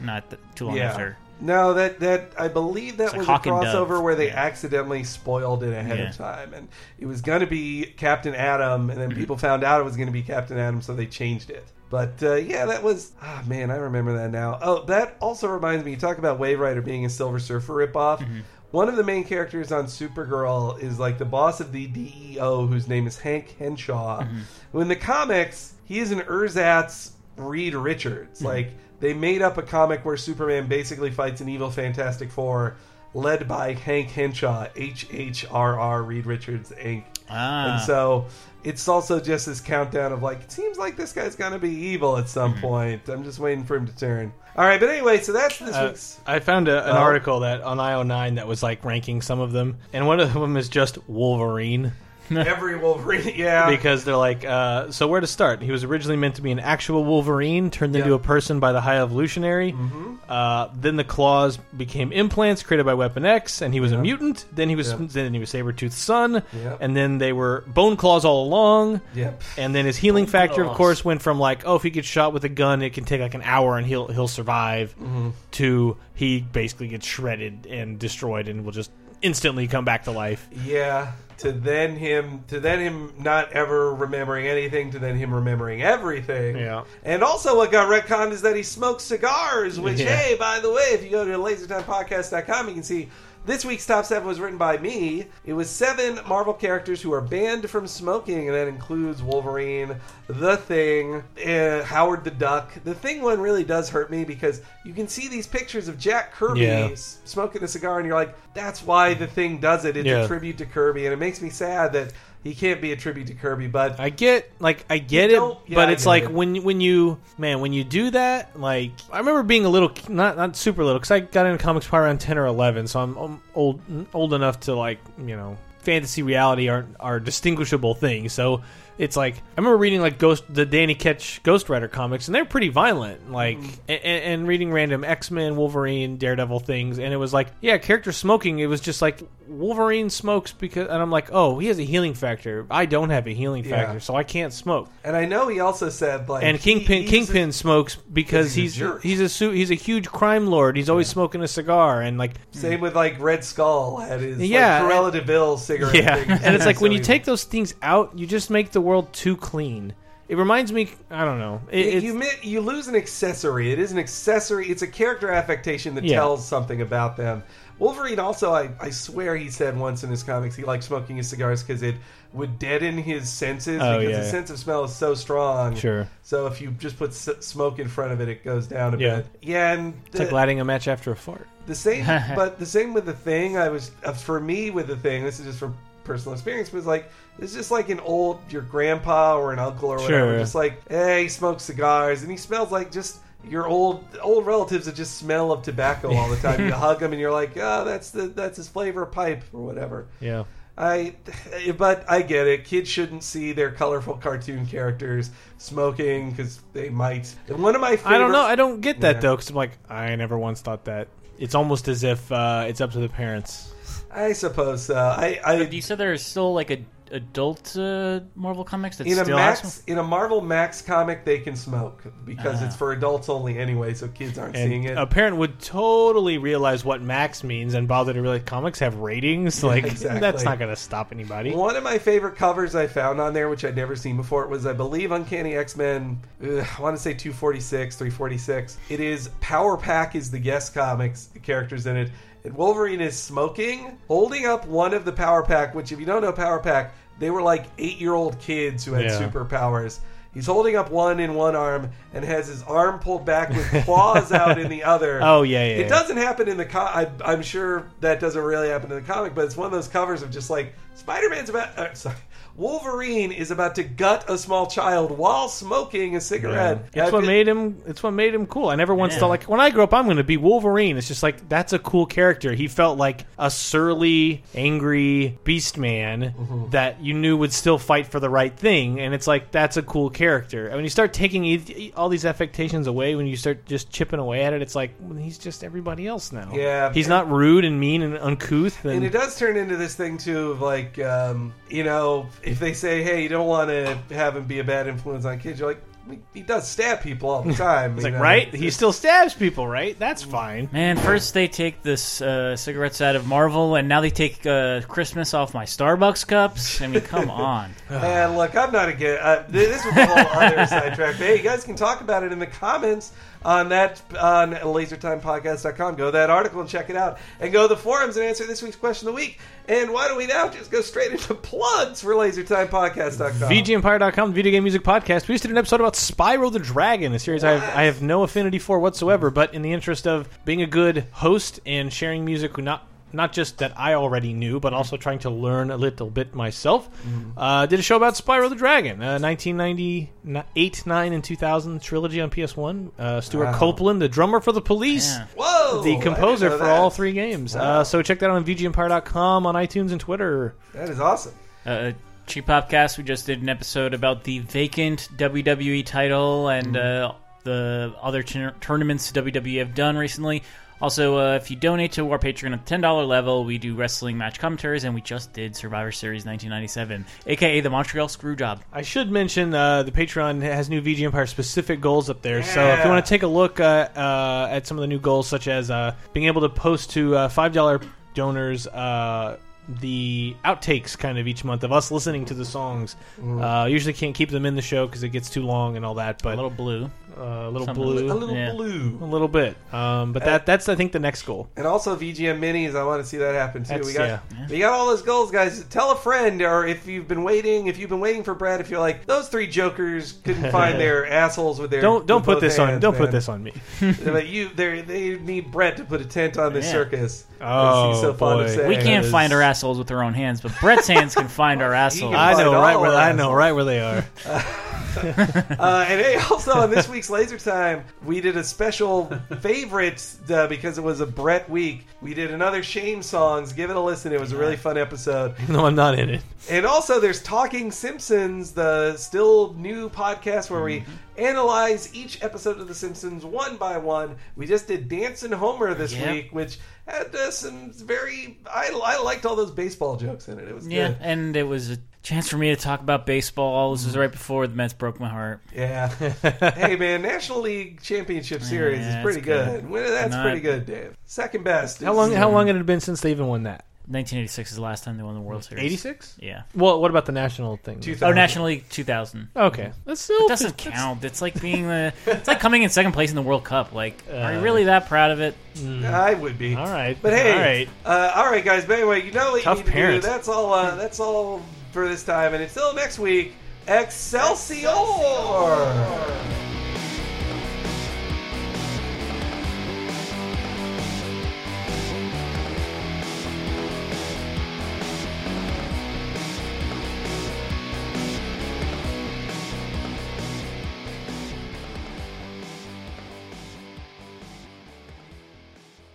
not th- too long yeah. after. No, that that I believe that like was a crossover Dove. where they Yeah. accidentally spoiled it ahead Yeah. of time, and it was going to be Captain Atom, and then Mm-hmm. people found out it was going to be Captain Atom, so they changed it. But uh, yeah, that was ah man, I remember that now. Oh, that also reminds me. You talk about Wave Rider being a Silver Surfer ripoff. Mm-hmm. One of the main characters on Supergirl is like the boss of the DEO, whose name is Hank Henshaw. Mm-hmm. Who in the comics, he is an ersatz Reed Richards. Mm-hmm. Like they made up a comic where Superman basically fights an evil Fantastic Four, led by Hank Henshaw, H H R R Reed Richards Inc. Ah. And so it's also just this countdown of like, it seems like this guy's gonna be evil at some point. I'm just waiting for him to turn. All right, but anyway, so that's this Uh, week's. I found a, an Oh. article that on IO9 that was like ranking some of them, and one of them is just Wolverine (laughs) Every Wolverine, (laughs) yeah. because they're like, uh, so where to start? He was originally meant to be an actual Wolverine, turned into a person by the High Evolutionary. Mm-hmm. Uh, then the claws became implants created by Weapon X, and he was a mutant. Then he was Yeah. then he was Sabretooth's son, Yeah. and then they were bone claws all along. Yep. And then his healing factor, of course, went from like, oh, if he gets shot with a gun, it can take like an hour and he'll he'll survive, Mm-hmm. to he basically gets shredded and destroyed and will just instantly come back to life. Yeah. To then him, to then him not ever remembering anything, to then him remembering everything. Yeah. And also, what got retconned is that he smokes cigars. Which, Yeah. hey, by the way, if you go to LaserTimePodcast.com, you can see this week's top seven was written by me. It was seven Marvel characters who are banned from smoking, and that includes Wolverine, The Thing, uh, Howard the Duck. The Thing one really does hurt me because you can see these pictures of Jack Kirby Yeah. smoking a cigar, and you're like, that's why The Thing does it. It's Yeah. a tribute to Kirby, and it makes me sad that he can't be a tribute to Kirby. But I get like I get it, yeah, but it's like it. when when you man when you do that like I remember being a little not not super little because I got into comics probably around ten or eleven, so I'm, I'm old old enough to like you know fantasy reality aren't are distinguishable things. So it's like I remember reading like Ghost the Danny Ketch Ghost Rider comics, and they're pretty violent. Like Mm. and, and reading random X Men, Wolverine, Daredevil things, and it was like yeah, character smoking. It was just like Wolverine smokes because, and I'm like oh he has a healing factor. I don't have a healing Yeah. factor, so I can't smoke. and I know he also said like And Kingpin he Kingpin uses- smokes because he's he's a jerk. he's a he's a huge crime lord. He's always smoking a cigar and like Same with like Red Skull had his Yeah, like, Cruella de Vil cigarette. yeah. And it's (laughs) like when you take those things out, you just make the world too clean. It reminds me, I don't know. It, it's- you mi- you lose an accessory. It is an accessory. It's a character affectation that Yeah. tells something about them. Wolverine also, I, I swear he said once in his comics he liked smoking his cigars because it would deaden his senses Oh, because yeah. his sense of smell is so strong. Sure. So if you just put s- smoke in front of it, it goes down a Yeah. bit. Yeah, and it's like the- lighting a match after a fart. The same, (laughs) but the same with the thing. I was uh, for me with the thing. This is just from personal experience. Was like it's just like an old your grandpa or an uncle or whatever. Sure. Just like hey, he smokes cigars and he smells like just your old old relatives that just smell of tobacco all the time. (laughs) you hug them and you're like, oh, that's the that's his flavor pipe or whatever. Yeah. I, but I get it. Kids shouldn't see their colorful cartoon characters smoking because they might. And one of my favorite, I don't know. I don't get that Yeah. though because I'm like I never once thought that. It's almost as if uh, it's up to the parents. I suppose so. I, I You said there's still like a adult uh, Marvel comics that in a Max has in a Marvel Max comic they can smoke because Ah. it's for adults only anyway, so kids aren't seeing it. a parent would totally realize what max means and bother to realize comics have ratings. Like exactly. that's not going to stop anybody. One of my favorite covers I found on there, which I'd never seen before, it was I believe Uncanny X Men. I want to say 246, 346. It is Power Pack is the guest comics, the characters in it. And Wolverine is smoking, holding up one of the Power Pack, which if you don't know Power Pack, they were like eight year old kids who had Yeah. superpowers. He's holding up one in one arm and has his arm pulled back with claws out in the (laughs) other. Oh, yeah, yeah, It yeah. doesn't happen in the co- I, I'm sure that doesn't really happen in the comic, but it's one of those covers of just like Spider Man's about. Uh, sorry. Wolverine is about to gut a small child while smoking a cigarette. It's I what feel- made him. It's what made him cool. I never once Yeah. thought like when I grow up, I'm going to be Wolverine. It's just like that's a cool character. He felt like a surly, angry beast man Mm-hmm. that you knew would still fight for the right thing, and it's like that's a cool character. And when you start taking e- all these affectations away, when you start just chipping away at it, it's like well, he's just everybody else now. Yeah. he's not rude and mean and uncouth. And, And it does turn into this thing too of like, um, you know, if they say, "Hey, you don't want to have him be a bad influence on kids," you're like, "He- "He does stab people all the (laughs) time." it's like know? right, he still stabs people, right? That's fine. Man, first they take this uh, cigarettes out of Marvel, and now they take uh, Christmas off my Starbucks cups. I mean, come (laughs) on. And look, I'm not against. Uh, this was a whole other sidetrack. But hey, you guys can talk about it in the comments on that on LaserTimePodcast.com. Go to that article and check it out, and go to the forums and answer this week's question of the week. And why don't we now just go straight into plugs for LaserTimePodcast.com? VGEmpire.com, the video game music podcast. We just did an episode about Spyro the Dragon, a series I have, I have no affinity for whatsoever, but in the interest of being a good host and sharing music we're not not just that I already knew, but also trying to learn a little bit myself. Uh, did a show about Spyro the Dragon, uh, 1998, 9, and 2000 trilogy on PS1. Uh, Stewart Wow. Copeland, the drummer for the Police. Yeah. Whoa! The composer for all three games. Wow. Uh, so check that out on VGEmpire.com, on iTunes and Twitter. That is awesome. Uh, Cheap Popcast, we just did an episode about the vacant WWE title and uh, the other tur- tournaments WWE have done recently. Also, uh, if you donate to our Patreon at the $10 level, we do wrestling match commentaries, and we just did Survivor Series 1997, aka the Montreal Screwjob. I should mention uh, the Patreon has new VG Empire specific goals up there. So if you want to take a look uh, uh, at some of the new goals, such as uh, being able to post to uh, five dollar donors uh, the outtakes kind of each month of us listening to the songs. Uh, usually can't keep them in the show because it gets too long and all that. But A little blue. A little Something. blue, A little Yeah. blue. a little bit. Um, but that that's I think the next goal. And also VGM minis, I want to see that happen too. That's- we got yeah. we got all those goals, guys. Tell a friend, or if you've been waiting, if you've been waiting for Brett, if you're like those three jokers couldn't (laughs) find their assholes with their Don't don't put this on don't put this on me. (laughs) but you, they they need Brett to put a tent on this Yeah. circus. Oh, he's so fond of boy. We can't find our assholes with our own hands, but Brett's hands can find our (laughs) assholes. I know right where I know right where they are. Uh, and hey, also on this week's Laser Time, we did a special (laughs) favorites uh, because it was a Brett week. We did another Shame songs. Give it a listen. It was a really fun episode. (laughs) no, I'm not in it. And also, there's Talking Simpsons, the still new podcast where we analyze each episode of The Simpsons one by one. We just did Dance Dancing Homer this Yep. week, which had uh, some very. I, I liked all those baseball jokes in it. It was Yeah, good. and it was a chance for me to talk about baseball. This was right before the Mets broke my heart. Yeah. (laughs) hey, man, National League Championship Series Yeah, is pretty it's good. good. Well, That's Not- pretty good, Dave. Second best. How is- long how long had it been since they even won that? 1986 is the last time they won the World Series. 86? Yeah. Well, what about the national thing? 2000. Oh, National League 2000. Okay, that's still It doesn't that's- count. It's like being the. It's like coming in second place in the World Cup. Like, are you Uh, really that proud of it? I would be. All right, But hey, all right. uh, all right, guys. But anyway, you know what Tough you need parents. to do. That's all. Uh, that's all for this time. And until next week, Excelsior!